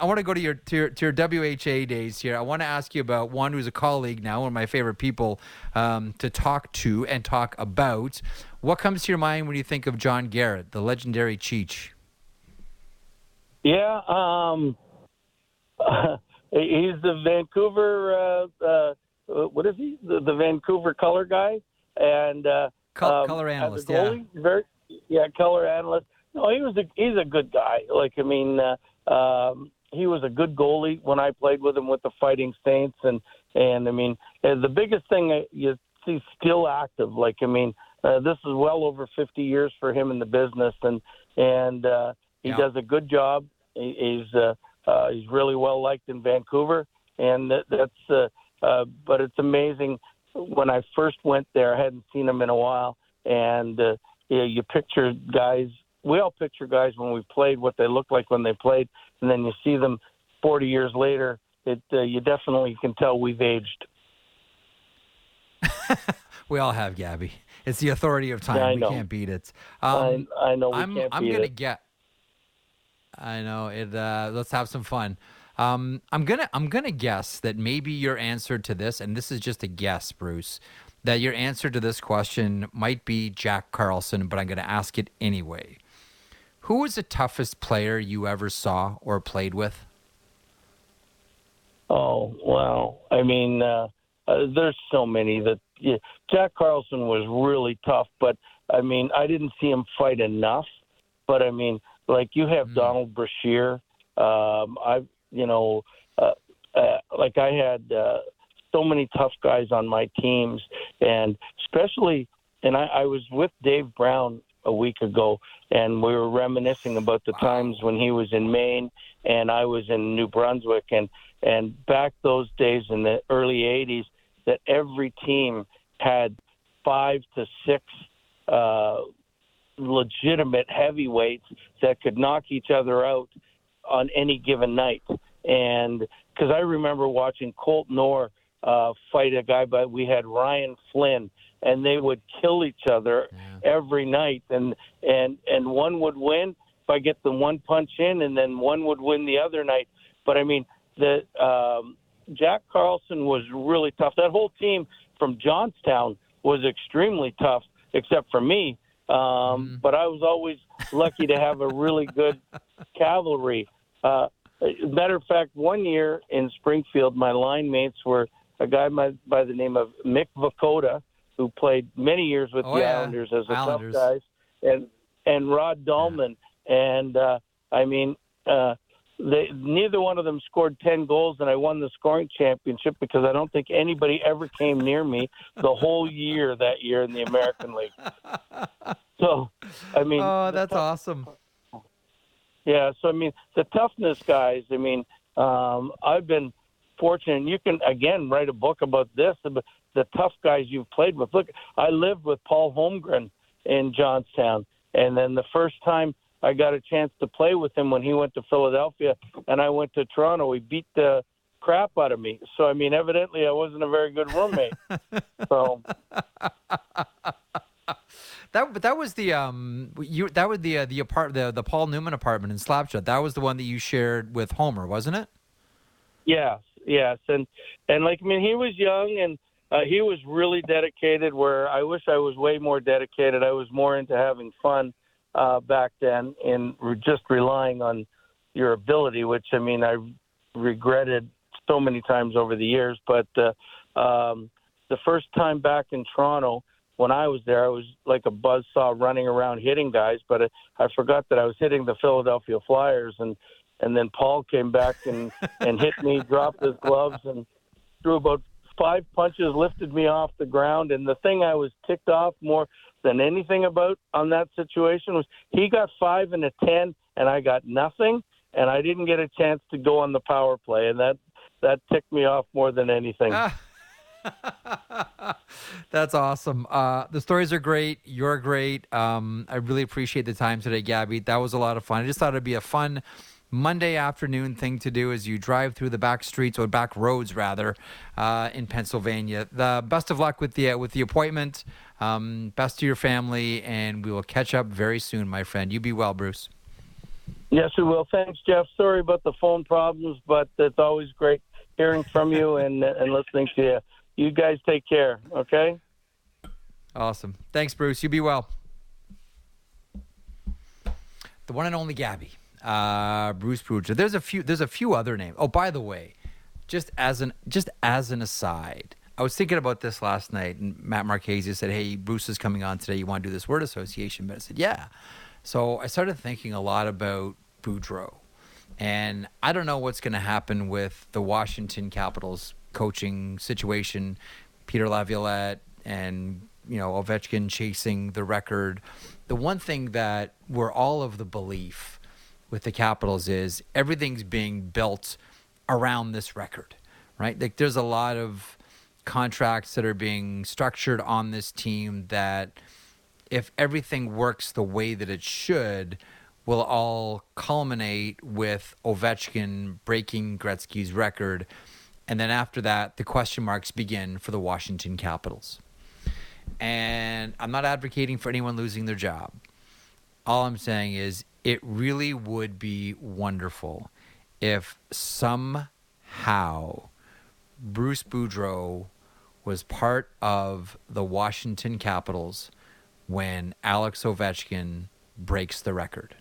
I want to go to your, to your to your WHA days here. I want to ask you about one who's a colleague now, one of my favorite people um, to talk to and talk about. What comes to your mind when you think of John Garrett, the legendary Cheech? Yeah, um, uh, he's the Vancouver. Uh, uh, what is he? The, the, Vancouver color guy and uh, um, color analyst. Goalie, yeah, very, yeah, color analyst. No, he was a he's a good guy. Like I mean, uh, um, he was a good goalie when I played with him with the Fighting Saints, and and I mean the biggest thing you see still active. Like I mean, uh, this is well over 50 years for him in the business, and and uh, he yeah. does a good job. He, he's uh, uh, he's really well liked in Vancouver, and that, that's. Uh, uh, but it's amazing. When I first went there, I hadn't seen him in a while, and uh, you, you picture guys we all picture guys when we played what they looked like when they played, and then you see them 40 years later. It uh, you definitely can tell we've aged. we all have, Gabby. It's the authority of time. Yeah, we can't beat it. Um, I, I, know we I'm, I'm gonna it. get. I know it. Uh, let's have some fun. Um, I'm gonna I'm gonna guess that maybe your answer to this, and this is just a guess, Bruce, that your answer to this question might be Jack Carlson, but I'm gonna ask it anyway. Who was the toughest player you ever saw or played with? Oh well, I mean, uh, uh, there's so many that yeah, Jack Carlson was really tough, but I mean, I didn't see him fight enough. But I mean, like you have mm. Donald Brashear. Um, I, you know, uh, uh, like I had uh, so many tough guys on my teams, and especially, and I, I was with Dave Brown a week ago, and we were reminiscing about the wow. times when he was in Maine and I was in New Brunswick, and and back those days in the early '80s, that every team had five to six uh, legitimate heavyweights that could knock each other out on any given night. And because I remember watching Colt Knorr uh, fight a guy, but we had Ryan Flynn, and they would kill each other yeah. every night, and and and one would win by get the one punch in, and then one would win the other night. But I mean, the um, Jack Carlson was really tough. That whole team from Johnstown was extremely tough, except for me. Um, mm. But I was always lucky to have a really good cavalry. Uh, matter of fact, one year in Springfield, my line mates were a guy by, by the name of Mick Vukota, who played many years with oh, the yeah. Islanders as a Islanders. tough guy, and and Rod Dallman. Yeah. And uh, I mean, uh, they, neither one of them scored 10 goals, and I won the scoring championship because I don't think anybody ever came near me the whole year that year in the American League. So, I mean, oh, that's awesome. Yeah, so I mean, the toughness guys. I mean, um, I've been fortunate. And you can again write a book about this, the, the tough guys you've played with. Look, I lived with Paul Holmgren in Johnstown, and then the first time I got a chance to play with him when he went to Philadelphia and I went to Toronto. He beat the crap out of me. So I mean, evidently, I wasn't a very good roommate. so. That but that was the um you that was the uh, the apart the the Paul Newman apartment in Slapshot. That was the one that you shared with Homer, wasn't it? Yes, yes, and and like I mean, he was young and uh, he was really dedicated. Where I wish I was way more dedicated. I was more into having fun uh, back then and just relying on your ability, which I mean I regretted so many times over the years. But uh, um, the first time back in Toronto, when I was there, I was like a buzz saw running around hitting guys, but I, I forgot that I was hitting the Philadelphia Flyers, and and then Paul came back and and hit me, dropped his gloves, and threw about five punches, lifted me off the ground. And the thing I was ticked off more than anything about on that situation was he got five and a ten, and I got nothing, and I didn't get a chance to go on the power play, and that that ticked me off more than anything. That's awesome. Uh, the stories are great. You're great. Um, I really appreciate the time today, Gabby. That was a lot of fun. I just thought it'd be a fun Monday afternoon thing to do as you drive through the back streets or back roads rather uh, in Pennsylvania. The best of luck with the uh, with the appointment. Um, best to your family, and we will catch up very soon, my friend. You be well, Bruce. Yes, we will. Thanks, Jeff. Sorry about the phone problems, but it's always great hearing from you and and listening to you. You guys take care. Okay. Awesome. Thanks, Bruce. You be well. The one and only Gabby uh, Bruce Boudreau. There's a few. There's a few other names. Oh, by the way, just as an just as an aside, I was thinking about this last night, and Matt Marchese said, "Hey, Bruce is coming on today. You want to do this word association?" But I said, "Yeah." So I started thinking a lot about Boudreau, and I don't know what's going to happen with the Washington Capitals coaching situation. Peter Laviolette and you know Ovechkin chasing the record. The one thing that we're all of the belief with the Capitals is everything's being built around this record, right? Like there's a lot of contracts that are being structured on this team that if everything works the way that it should, will all culminate with Ovechkin breaking Gretzky's record. And then after that, the question marks begin for the Washington Capitals. And I'm not advocating for anyone losing their job. All I'm saying is it really would be wonderful if somehow Bruce Boudreau was part of the Washington Capitals when Alex Ovechkin breaks the record.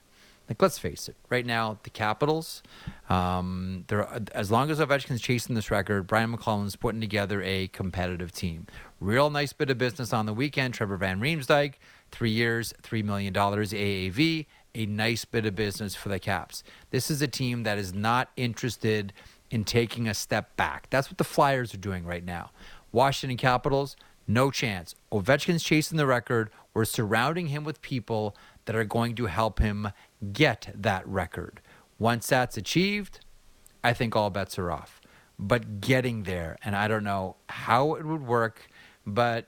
Like, let's face it. Right now, the Capitals, um, they're as long as Ovechkin's chasing this record, Brian MacLellan's putting together a competitive team. Real nice bit of business on the weekend. Trevor Van Riemsdyk, three years, three million dollars AAV. A nice bit of business for the Caps. This is a team that is not interested in taking a step back. That's what the Flyers are doing right now. Washington Capitals, no chance. Ovechkin's chasing the record. We're surrounding him with people that are going to help him get that record. Once that's achieved, I think all bets are off. But getting there, and I don't know how it would work, but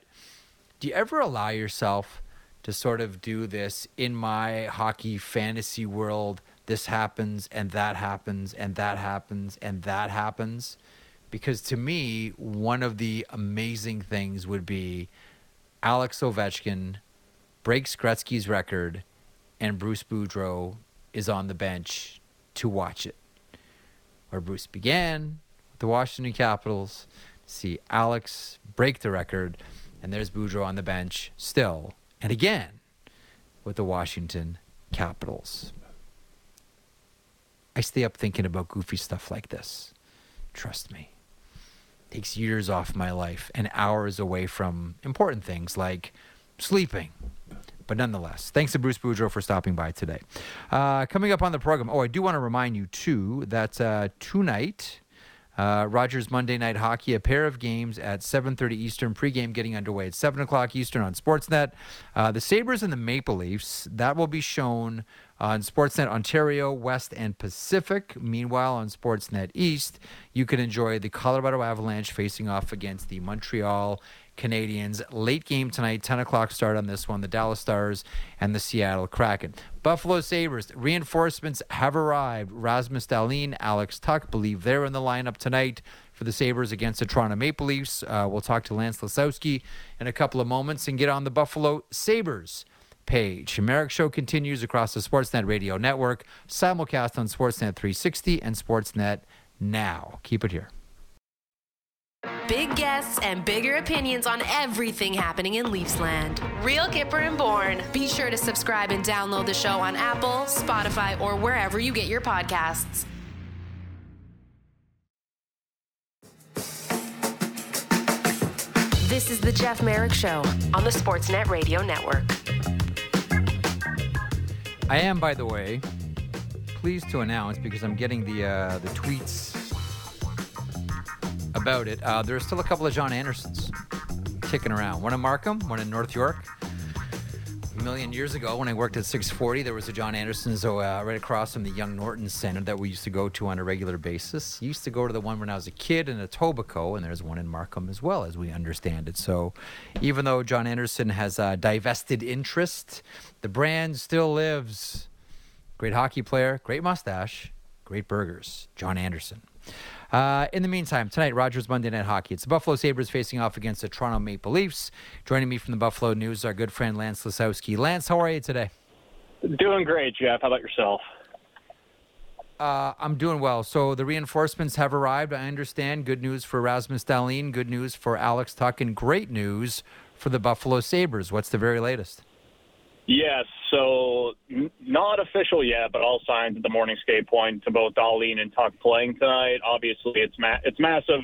do you ever allow yourself to sort of do this in my hockey fantasy world? This happens, and that happens, and that happens, and that happens. Because to me, one of the amazing things would be Alex Ovechkin breaks Gretzky's record, and Bruce Boudreau is on the bench to watch it. Where Bruce began with the Washington Capitals, see Alex break the record, and there's Boudreau on the bench still, and again with the Washington Capitals. I stay up thinking about goofy stuff like this. Trust me. takes years off my life and hours away from important things like sleeping but nonetheless, thanks to Bruce Boudreau for stopping by today. Uh, coming up on the program, oh, I do want to remind you, too, that uh, tonight, uh, Rogers Monday Night Hockey, a pair of games at 7.30 Eastern, pregame getting underway at 7 o'clock Eastern on Sportsnet. Uh, the Sabres and the Maple Leafs, that will be shown on Sportsnet Ontario, West, and Pacific. Meanwhile, on Sportsnet East, you can enjoy the Colorado Avalanche facing off against the Montreal Canadiens. Late game tonight, 10 o'clock start on this one. The Dallas Stars and the Seattle Kraken. Buffalo Sabres, reinforcements have arrived. Rasmus Dahlin, Alex Tuch, believe they're in the lineup tonight for the Sabres against the Toronto Maple Leafs. Uh, we'll talk to Lance Lysowski in a couple of moments and get on the Buffalo Sabres page. Marek Show continues across the Sportsnet Radio Network, simulcast on Sportsnet 360 and Sportsnet Now. Keep it here. Big guests and bigger opinions on everything happening in Leafsland. Real Kyper and Bourne. Be sure to subscribe and download the show on Apple, Spotify, or wherever you get your podcasts. This is the Jeff Marek Show on the Sportsnet Radio Network. I am, by the way, pleased to announce because I'm getting the uh, the tweets about it. Uh, there's still a couple of John Andersons kicking around. One in Markham, one in North York. A million years ago, when I worked at 640, there was a John Anderson's uh, right across from the Yonge Norton Center that we used to go to on a regular basis. Used to go to the one when I was a kid in Etobicoke, and there's one in Markham as well, as we understand it. So, even though John Anderson has uh, divested interest, the brand still lives. Great hockey player, great mustache, great burgers. John Anderson. Uh, in the meantime, tonight, Rogers Monday Night Hockey. It's the Buffalo Sabres facing off against the Toronto Maple Leafs. Joining me from the Buffalo News, our good friend Lance Lysowski. Lance, how are you today? Doing great, Jeff. How about yourself? Uh, I'm doing well. So the reinforcements have arrived. I understand. Good news for Rasmus Dahlin. Good news for Alex Tuch, and great news for the Buffalo Sabres. What's the very latest? Yes, so not official yet, but all signs at the morning skate point to both Dahlin and Tuch playing tonight. Obviously, it's ma- it's massive,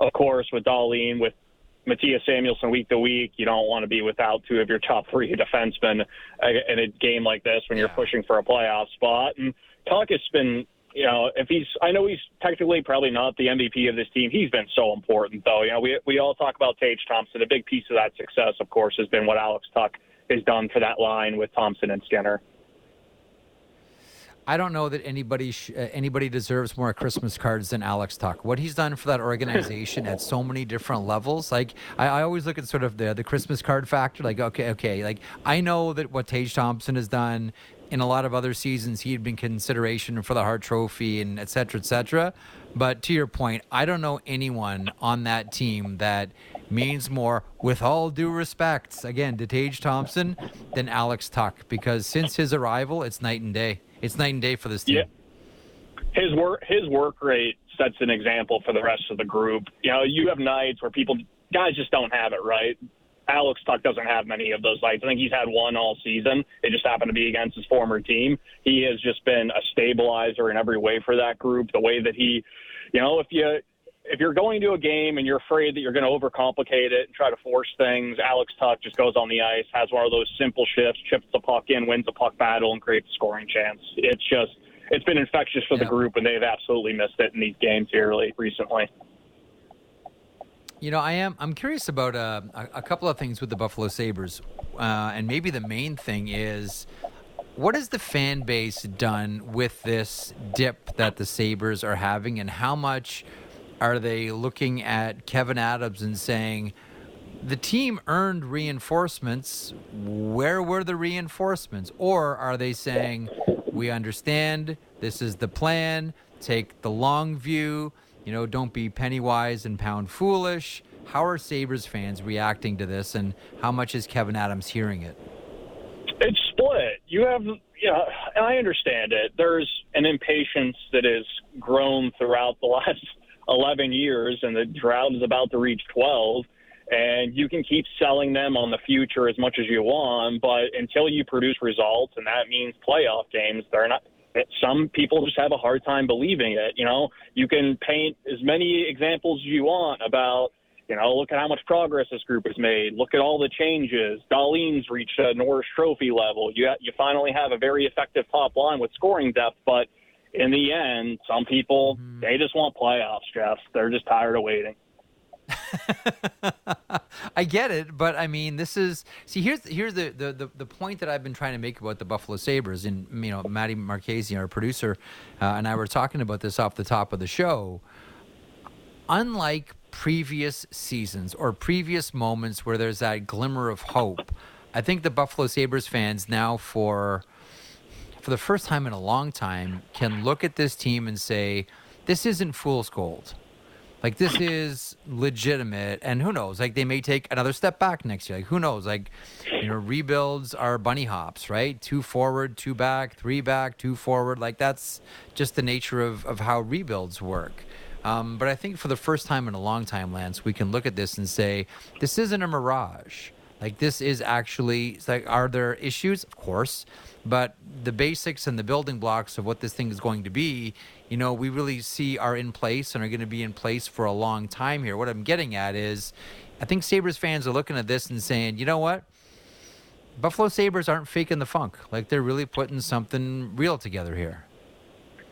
of course, with Dahlin, with Mattias Samuelsson week to week. You don't want to be without two of your top three defensemen uh, in a game like this when you're Yeah. pushing for a playoff spot. And Tuch has been, you know, if he's, I know he's technically probably not the MVP of this team. He's been so important, though. You know, we we all talk about Tage Thompson. A big piece of that success, of course, has been what Alex Tuch has done for that line with Thompson and Skinner. I don't know that anybody sh- uh, anybody deserves more Christmas cards than Alex Tuch. What he's done for that organization at so many different levels. Like I, I always look at sort of the the Christmas card factor. Like okay, okay, like I know that what Tage Thompson has done in a lot of other seasons, he had been consideration for the Hart Trophy and et cetera, et cetera. But to your point, I don't know anyone on that team that means more, with all due respect, again, to Tage Thompson than Alex Tuch, Because since his arrival, it's night and day. It's night and day for this team. Yeah. His work his work rate sets an example for the rest of the group. You know, you have nights where people guys just don't have it right. Alex Tuch doesn't have many of those nights. I think he's had one all season. It just happened to be against his former team. He has just been a stabilizer in every way for that group. The way that he, you know, if you if you're going to a game and you're afraid that you're going to overcomplicate it and try to force things, Alex Tuch just goes on the ice, has one of those simple shifts, chips the puck in, wins the puck battle, and creates a scoring chance. It's just it's been infectious for the group, and they've absolutely missed it in these games here recently. You know, I am. I'm curious about uh, a, a, couple of things with the Buffalo Sabres, uh, and maybe the main thing is what has the fan base done with this dip that the Sabres are having, and how much are they looking at Kevyn Adams and saying? The team earned reinforcements. Where were the reinforcements? Or are they saying, we understand this is the plan, take the long view, you know, don't be penny wise and pound foolish. How are Sabres fans reacting to this, and how much is Kevyn Adams hearing it? It's split. You have, yeah, and I understand it. There's an impatience that has grown throughout the last 11 years, and the drought is about to reach 12. And you can keep selling them on the future as much as you want, but until you produce results, and that means playoff games, they're not some people just have a hard time believing it. You know, you can paint as many examples as you want about, you know, look at how much progress this group has made. Look at all the changes. Dahlin's reached a Norris Trophy level. You you finally have a very effective top line with scoring depth, but in the end, some people mm-hmm. they just want playoffs, Jeff. They're just tired of waiting. I get it, but I mean, this is see here's here's the, the, the, the, point that I've been trying to make about the Buffalo Sabres, and you know, Maddie Marchese, our producer, uh, and I were talking about this off the top of the show. Unlike previous seasons or previous moments where there's that glimmer of hope, I think the Buffalo Sabres fans now for for the first time in a long time can look at this team and say, this isn't fool's gold like this is legitimate, and who knows? Like they may take another step back next year. Like who knows? Like you know, rebuilds are bunny hops, right? Two forward, two back, three back, two forward. Like that's just the nature of of how rebuilds work. Um, but I think for the first time in a long time, Lance, we can look at this and say this isn't a mirage. Like this is actually like, are there issues? Of course, but the basics and the building blocks of what this thing is going to be you know, we really see are in place and are going to be in place for a long time here. What I'm getting at is, I think Sabres fans are looking at this and saying, you know what? Buffalo Sabres aren't faking the funk. Like they're really putting something real together here.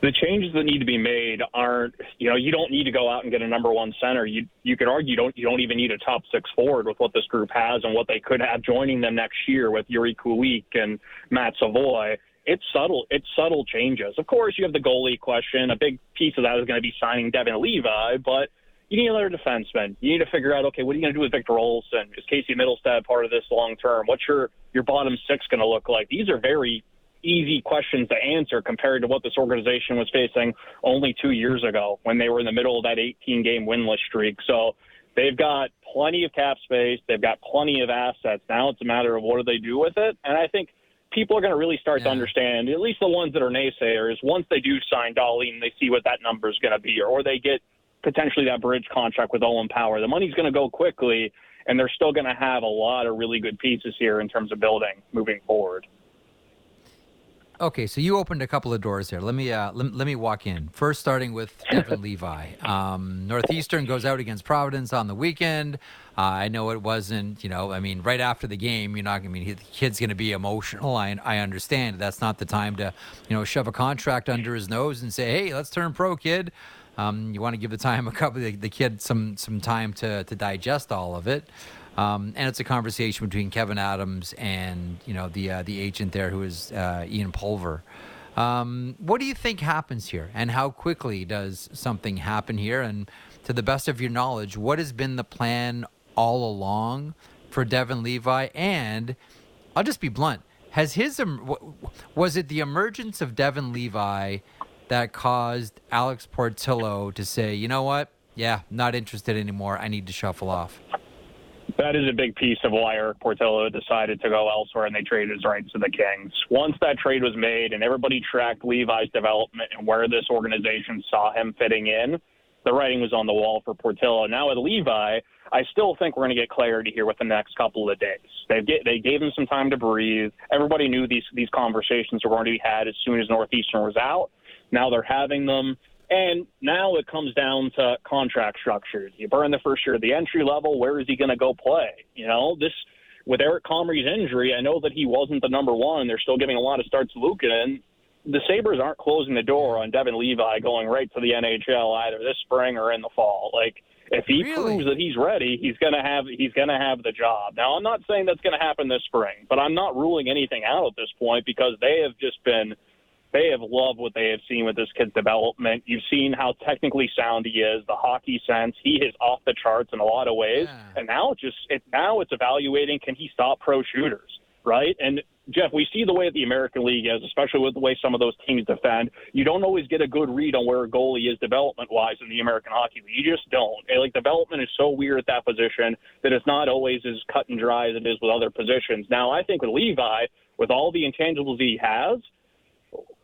The changes that need to be made aren't, you know, you don't need to go out and get a number one center. You you could argue you don't you don't even need a top six forward with what this group has and what they could have joining them next year with Jiri Kulich and Matt Savoie it's subtle. It's subtle changes. Of course, you have the goalie question. A big piece of that is going to be signing Devon Levi, but you need another defenseman. You need to figure out, okay, what are you going to do with Victor Olofsson? Is Casey Mittelstadt part of this long term? What's your your bottom six going to look like? These are very easy questions to answer compared to what this organization was facing only two years ago when they were in the middle of that 18 game winless streak. So they've got plenty of cap space. They've got plenty of assets. Now it's a matter of what do they do with it. And I think people are going to really start yeah. to understand, at least the ones that are naysayers, once they do sign Dahlin, they see what that number is going to be, or they get potentially that bridge contract with Owen Power. The money's going to go quickly, and they're still going to have a lot of really good pieces here in terms of building moving forward. Okay, so you opened a couple of doors here. Let me uh, let, let me walk in. First, starting with Devon Levi. Um, Northeastern goes out against Providence on the weekend. Uh, I know it wasn't, you know, I mean, right after the game, you're not going to I mean, the kid's going to be emotional. I, I understand. That's not the time to, you know, shove a contract under his nose and say, hey, let's turn pro, kid. Um, you want to give the time a couple, the, the kid some some time to to digest all of it. Um, and it's a conversation between Kevyn Adams and you know the uh, the agent there who is uh, Ian Pulver. Um, what do you think happens here, and how quickly does something happen here? And to the best of your knowledge, what has been the plan all along for Devon Levi? And I'll just be blunt: has his was it the emergence of Devon Levi that caused Alex Portillo to say, you know what? Yeah, not interested anymore. I need to shuffle off. That is a big piece of why Erik Portillo decided to go elsewhere and they traded his rights to the Kings. Once that trade was made and everybody tracked Levi's development and where this organization saw him fitting in, the writing was on the wall for Portillo. Now with Levi, I still think we're going to get clarity here with the next couple of days. They get, they gave him some time to breathe. Everybody knew these these conversations were going to be had as soon as Northeastern was out. Now they're having them. And now it comes down to contract structures. You burn the first year of the entry level. Where is he going to go play? You know, this with Eric Comrie's injury, I know that he wasn't the number one. They're still giving a lot of starts to Luukkonen. The Sabres aren't closing the door on Devon Levi going right to the NHL either this spring or in the fall. Like if he Really? proves that he's ready, he's gonna have he's gonna have the job. Now I'm not saying that's gonna happen this spring, but I'm not ruling anything out at this point because they have just been they have loved what they have seen with this kid's development. You've seen how technically sound he is, the hockey sense. He is off the charts in a lot of ways. Yeah. And now it's just it, now it's evaluating can he stop pro shooters, right? And Jeff, we see the way that the American League is, especially with the way some of those teams defend. You don't always get a good read on where a goalie is development wise in the American Hockey League. You just don't. And, like development is so weird at that position that it's not always as cut and dry as it is with other positions. Now, I think with Levi, with all the intangibles he has,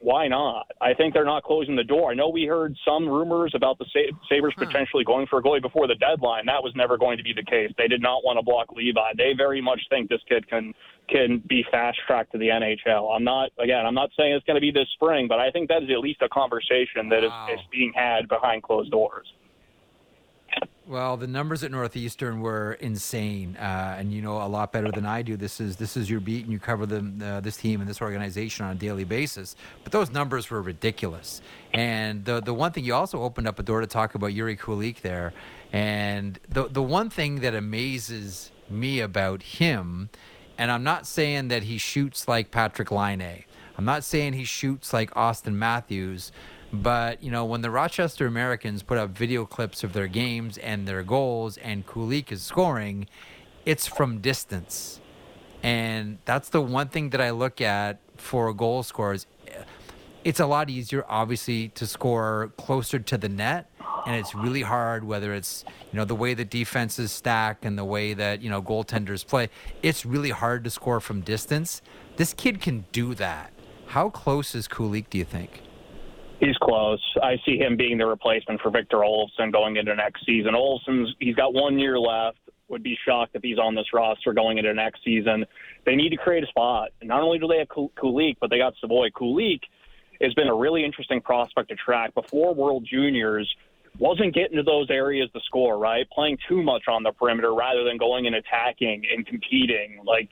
why not? I think they're not closing the door. I know we heard some rumors about the Sa- Sabres hmm. potentially going for a goalie before the deadline. That was never going to be the case. They did not want to block Levi. They very much think this kid can can be fast tracked to the NHL. I'm not again. I'm not saying it's going to be this spring, but I think that is at least a conversation that is, Wow. is being had behind closed doors. Well, the numbers at Northeastern were insane, uh, and you know a lot better than I do. This is this is your beat, and you cover them, uh, this team and this organization on a daily basis. But those numbers were ridiculous. And the the one thing you also opened up a door to talk about Jiri Kulich there, and the the one thing that amazes me about him, and I'm not saying that he shoots like Patrik Laine. I'm not saying he shoots like Auston Matthews, but you know when the Rochester Americans put up video clips of their games and their goals, and Kulich is scoring, it's from distance, and that's the one thing that I look at for goal scorers. It's a lot easier, obviously, to score closer to the net, and it's really hard. Whether it's you know the way the defenses stack and the way that you know goaltenders play, it's really hard to score from distance. This kid can do that. How close is Kulich? Do you think? He's close. I see him being the replacement for Victor Olofsson going into next season. Olofsson's he's got one year left. Would be shocked if he's on this roster going into next season. They need to create a spot. Not only do they have Kul- Kulich, but they got Savoie. Kulich has been a really interesting prospect to track. Before World Juniors, wasn't getting to those areas to score. Right, playing too much on the perimeter rather than going and attacking and competing. Like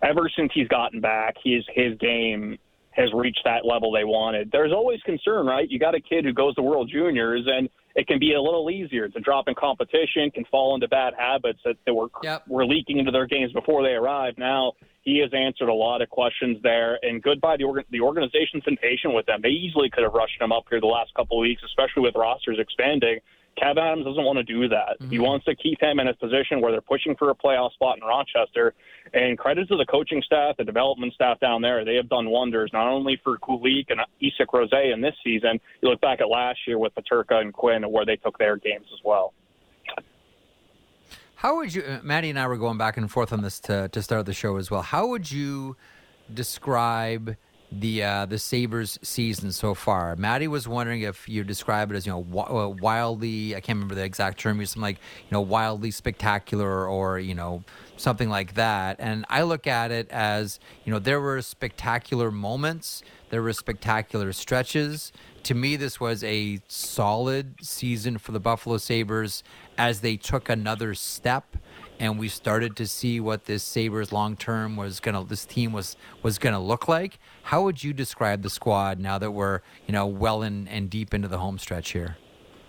ever since he's gotten back, his his game has reached that level they wanted. There's always concern, right? You got a kid who goes to World Juniors, and it can be a little easier to drop in competition, can fall into bad habits that, that were Yep. were leaking into their games before they arrived. Now he has answered a lot of questions there, and goodbye. The organ- the organization's been patient with them. They easily could have rushed him up here the last couple of weeks, especially with rosters expanding. Kev Adams doesn't want to do that. He wants to keep him in a position where they're pushing for a playoff spot in Rochester. And credit to the coaching staff, the development staff down there. They have done wonders, not only for Kulich and Isak Rosén this season. You look back at last year with Peterka and Quinn and where they took their games as well. How would you, uh, Maddie and I were going back and forth on this to, to start the show as well. How would you describe the uh, the Sabres season so far? Maddie was wondering if you describe it as you know uh, wildly. I can't remember the exact term. You're something like you know wildly spectacular or you know something like that. And I look at it as you know there were spectacular moments. There were spectacular stretches. To me, this was a solid season for the Buffalo Sabres as they took another step and we started to see what this Sabres long term was gonna this team was was gonna look like. How would you describe the squad now that we're, you know, well in, and deep into the home stretch here?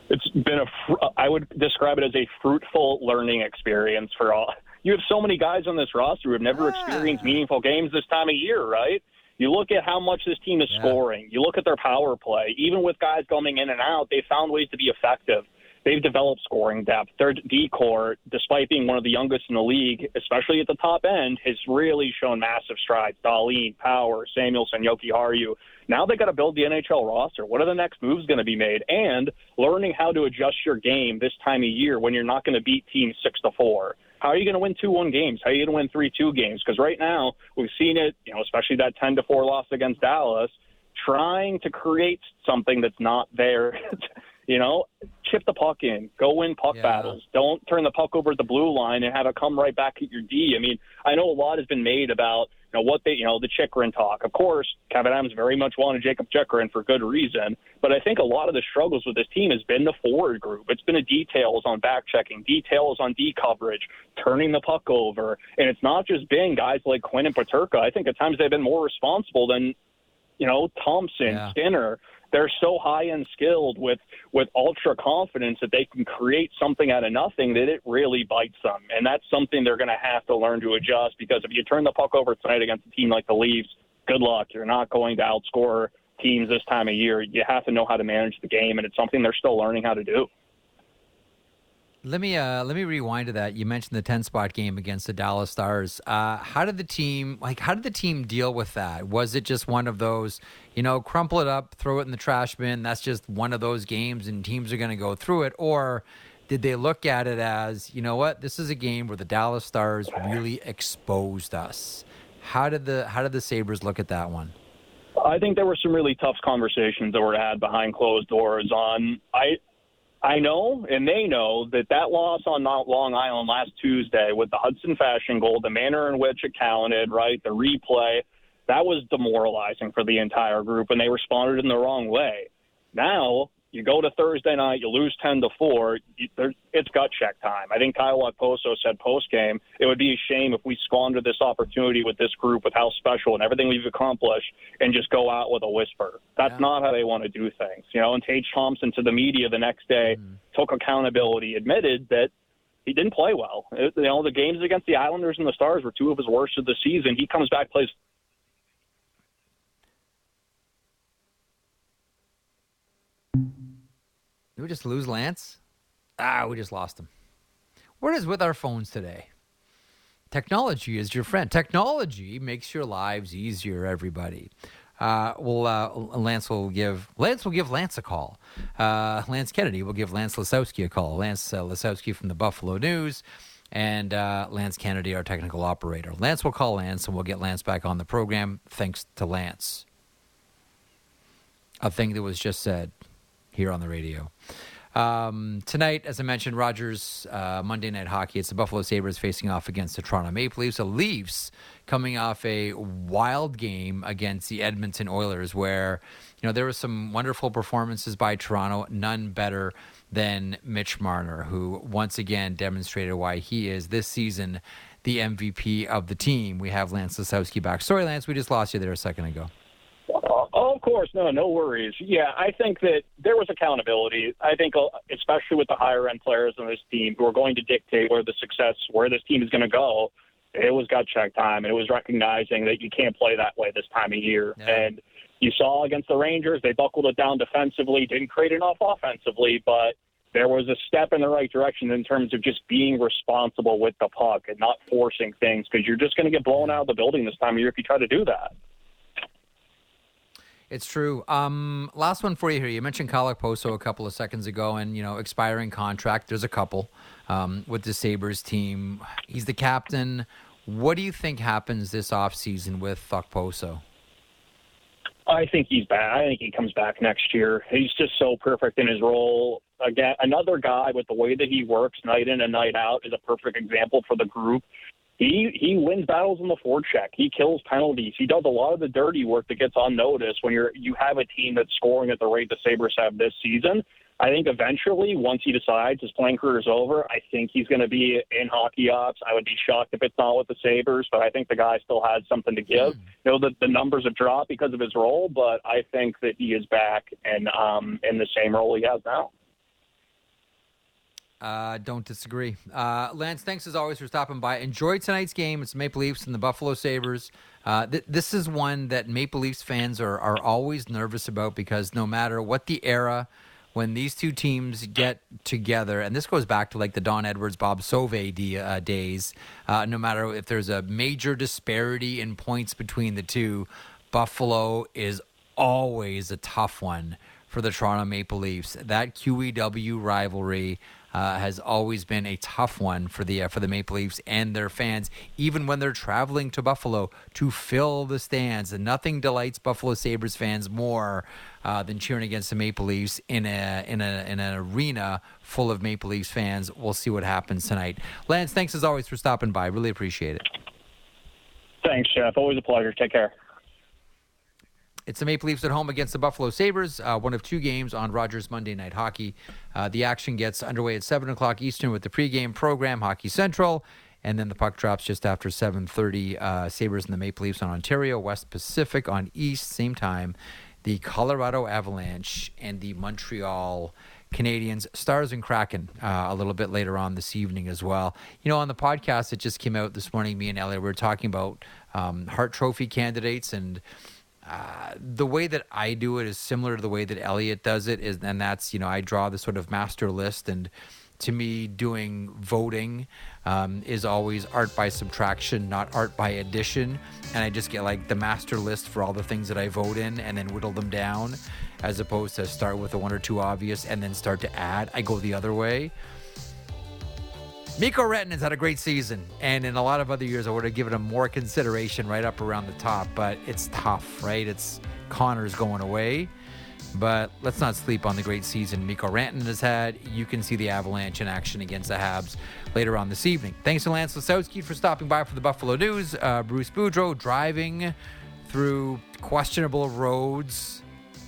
It's been a, fr- I would describe it as a fruitful learning experience for all. You have so many guys on this roster who have never Ah. experienced meaningful games this time of year, right? You look at how much this team is Yeah. scoring. You look at their power play. Even with guys coming in and out, they found ways to be effective. They've developed scoring depth. Their D core, despite being one of the youngest in the league, especially at the top end, has really shown massive strides. Dahlin, Power, Samuelsson, Yoki Haru. Now they got to build the NHL roster. What are the next moves going to be made? And learning how to adjust your game this time of year when you're not going to beat teams six to four. How are you going to win two one games? How are you going to win three two games? Because right now we've seen it, you know, especially that ten to four loss against Dallas, trying to create something that's not there. You know, chip the puck in, go win puck Yeah. battles. Don't turn the puck over at the blue line and have it come right back at your D. I mean, I know a lot has been made about you know what they, you know, the Chychrun talk. Of course, Kevyn Adams very much wanted Jakob Chychrun for good reason, but I think a lot of the struggles with this team has been the forward group. It's been the details on back checking, details on D coverage, turning the puck over, and it's not just been guys like Quinn and Peterka. I think at times they've been more responsible than you know Thompson, Yeah. Skinner. They're so high end skilled with with ultra confidence that they can create something out of nothing that it really bites them, and that's something they're going to have to learn to adjust. Because if you turn the puck over tonight against a team like the Leafs, good luck. You're not going to outscore teams this time of year. You have to know how to manage the game, and it's something they're still learning how to do. Let me uh, let me rewind to that. You mentioned the ten spot game against the Dallas Stars. Uh, how did the team like? How did the team deal with that? Was it just one of those, you know, crumple it up, throw it in the trash bin? That's just one of those games, and teams are going to go through it, or did they look at it as, you know what, this is a game where the Dallas Stars really exposed us? How did the how did the Sabres look at that one? I think there were some really tough conversations that were had behind closed doors. On I, I know, and they know that that loss on Long Island last Tuesday with the Hudson Fasching goal, the manner in which it counted, right, the replay, that was demoralizing for the entire group, and they responded in the wrong way. Now you go to Thursday night, you lose ten to four. You, there, it's gut check time. I think Kyle Okposo said post game, it would be a shame if we squander this opportunity with this group, with how special and everything we've accomplished, and just go out with a whisper. That's Yeah. not how they want to do things. You know, and Tage Thompson to the media the next day mm-hmm. took accountability, admitted that he didn't play well. It- you know, the games against the Islanders and the Stars were two of his worst of the season. He comes back, plays Did we just lose Lance? Ah, we just lost him. What is with our phones today? Technology is your friend. Technology makes your lives easier, everybody. Uh, well, uh, Lance will give Lance will give Lance a call. Uh, Lance Kennedy will give Lance Lysowski a call. Lance uh, Lysowski from the Buffalo News, and uh, Lance Kennedy, our technical operator. Lance will call Lance, and we'll get Lance back on the program. Thanks to Lance. A thing that was just said here on the radio. Um, tonight, as I mentioned, Rogers uh, Monday Night Hockey. It's the Buffalo Sabres facing off against the Toronto Maple Leafs. The Leafs coming off a wild game against the Edmonton Oilers, where you know there were some wonderful performances by Toronto. None better than Mitch Marner, who once again demonstrated why he is this season the MVP of the team. We have Lance Lysowski back. Sorry, Lance, we just lost you there a second ago. Of course, no, no worries. Yeah, I think that there was accountability. I think, uh, especially with the higher end players on this team who are going to dictate where the success, where this team is going to go. It was gut check time, and it was recognizing that you can't play that way this time of year. Yeah. And you saw against the Rangers, they buckled it down defensively, didn't create enough offensively, but there was a step in the right direction in terms of just being responsible with the puck and not forcing things because you're just going to get blown out of the building this time of year if you try to do that. It's true. Um, last one for you here. You mentioned Kyle Okposo a couple of seconds ago, and you know, expiring contract. There's a couple um, with the Sabres team. He's the captain. What do you think happens this offseason with Okposo? I think he's back. I think he comes back next year. He's just so perfect in his role. Again, another guy with the way that he works night in and night out is a perfect example for the group. He he wins battles in the forecheck. He kills penalties. He does a lot of the dirty work that gets unnoticed when you're you have a team that's scoring at the rate the Sabres have this season. I think eventually, once he decides his playing career is over, I think he's going to be in hockey ops. I would be shocked if it's not with the Sabres, but I think the guy still has something to give. You know, the, the numbers have dropped because of his role, but I think that he is back and um, in the same role he has now. Uh, don't disagree. Uh, Lance, thanks as always for stopping by. Enjoy tonight's game. It's Maple Leafs and the Buffalo Sabres. Uh, th- this is one that Maple Leafs fans are, are always nervous about because no matter what the era, when these two teams get together, and this goes back to like the Don Edwards, Bob Sauve d- uh, days, uh, no matter if there's a major disparity in points between the two, Buffalo is always a tough one for the Toronto Maple Leafs. That QEW rivalry, uh, has always been a tough one for the uh, for the Maple Leafs and their fans, even when they're traveling to Buffalo to fill the stands. And nothing delights Buffalo Sabres fans more uh, than cheering against the Maple Leafs in a in a in an arena full of Maple Leafs fans. We'll see what happens tonight. Lance, thanks as always for stopping by. Really appreciate it. Thanks, Jeff. Always a pleasure. Take care. It's the Maple Leafs at home against the Buffalo Sabres, uh, one of two games on Rogers Monday Night Hockey. Uh, the action gets underway at 7 o'clock Eastern with the pregame program, Hockey Central, and then the puck drops just after 7.30. Uh, Sabres and the Maple Leafs on Ontario, West Pacific on East, same time. The Colorado Avalanche and the Montreal Canadiens, Stars and Kraken uh, a little bit later on this evening as well. You know, on the podcast that just came out this morning, me and Elliotte we were talking about um, Hart Trophy candidates and – the way that I do it is similar to the way that Elliotte does it, is, and that's you know I draw the sort of master list, and to me, doing voting um, is always art by subtraction, not art by addition, and I just get like the master list for all the things that I vote in, and then whittle them down, as opposed to start with the one or two obvious and then start to add. I go the other way. Mikko has had a great season, and in a lot of other years, I would have given him more consideration right up around the top. But it's tough, right? It's Connor's going away. But let's not sleep on the great season Mikko Rantanen has had. You can see the Avalanche in action against the Habs later on this evening. Thanks to Lance Lysowski for stopping by for the Buffalo News. Uh, Bruce Boudreau driving through questionable roads,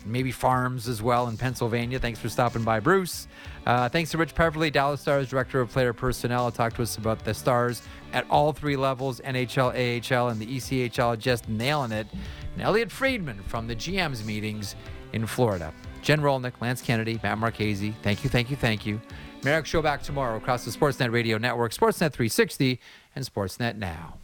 maybe farms as well in Pennsylvania. Thanks for stopping by, Bruce. Uh, thanks to Rich Peverley, Dallas Stars Director of Player Personnel. Talked to us about the Stars at all three levels NHL, AHL, and the ECHL, just nailing it. And Elliotte Friedman from the GM's meetings in Florida. Jen Rolnick, Lance Kennedy, Matt Marchese. Thank you, thank you, thank you. Marek Show back tomorrow across the Sportsnet Radio Network, Sportsnet 360, and Sportsnet Now.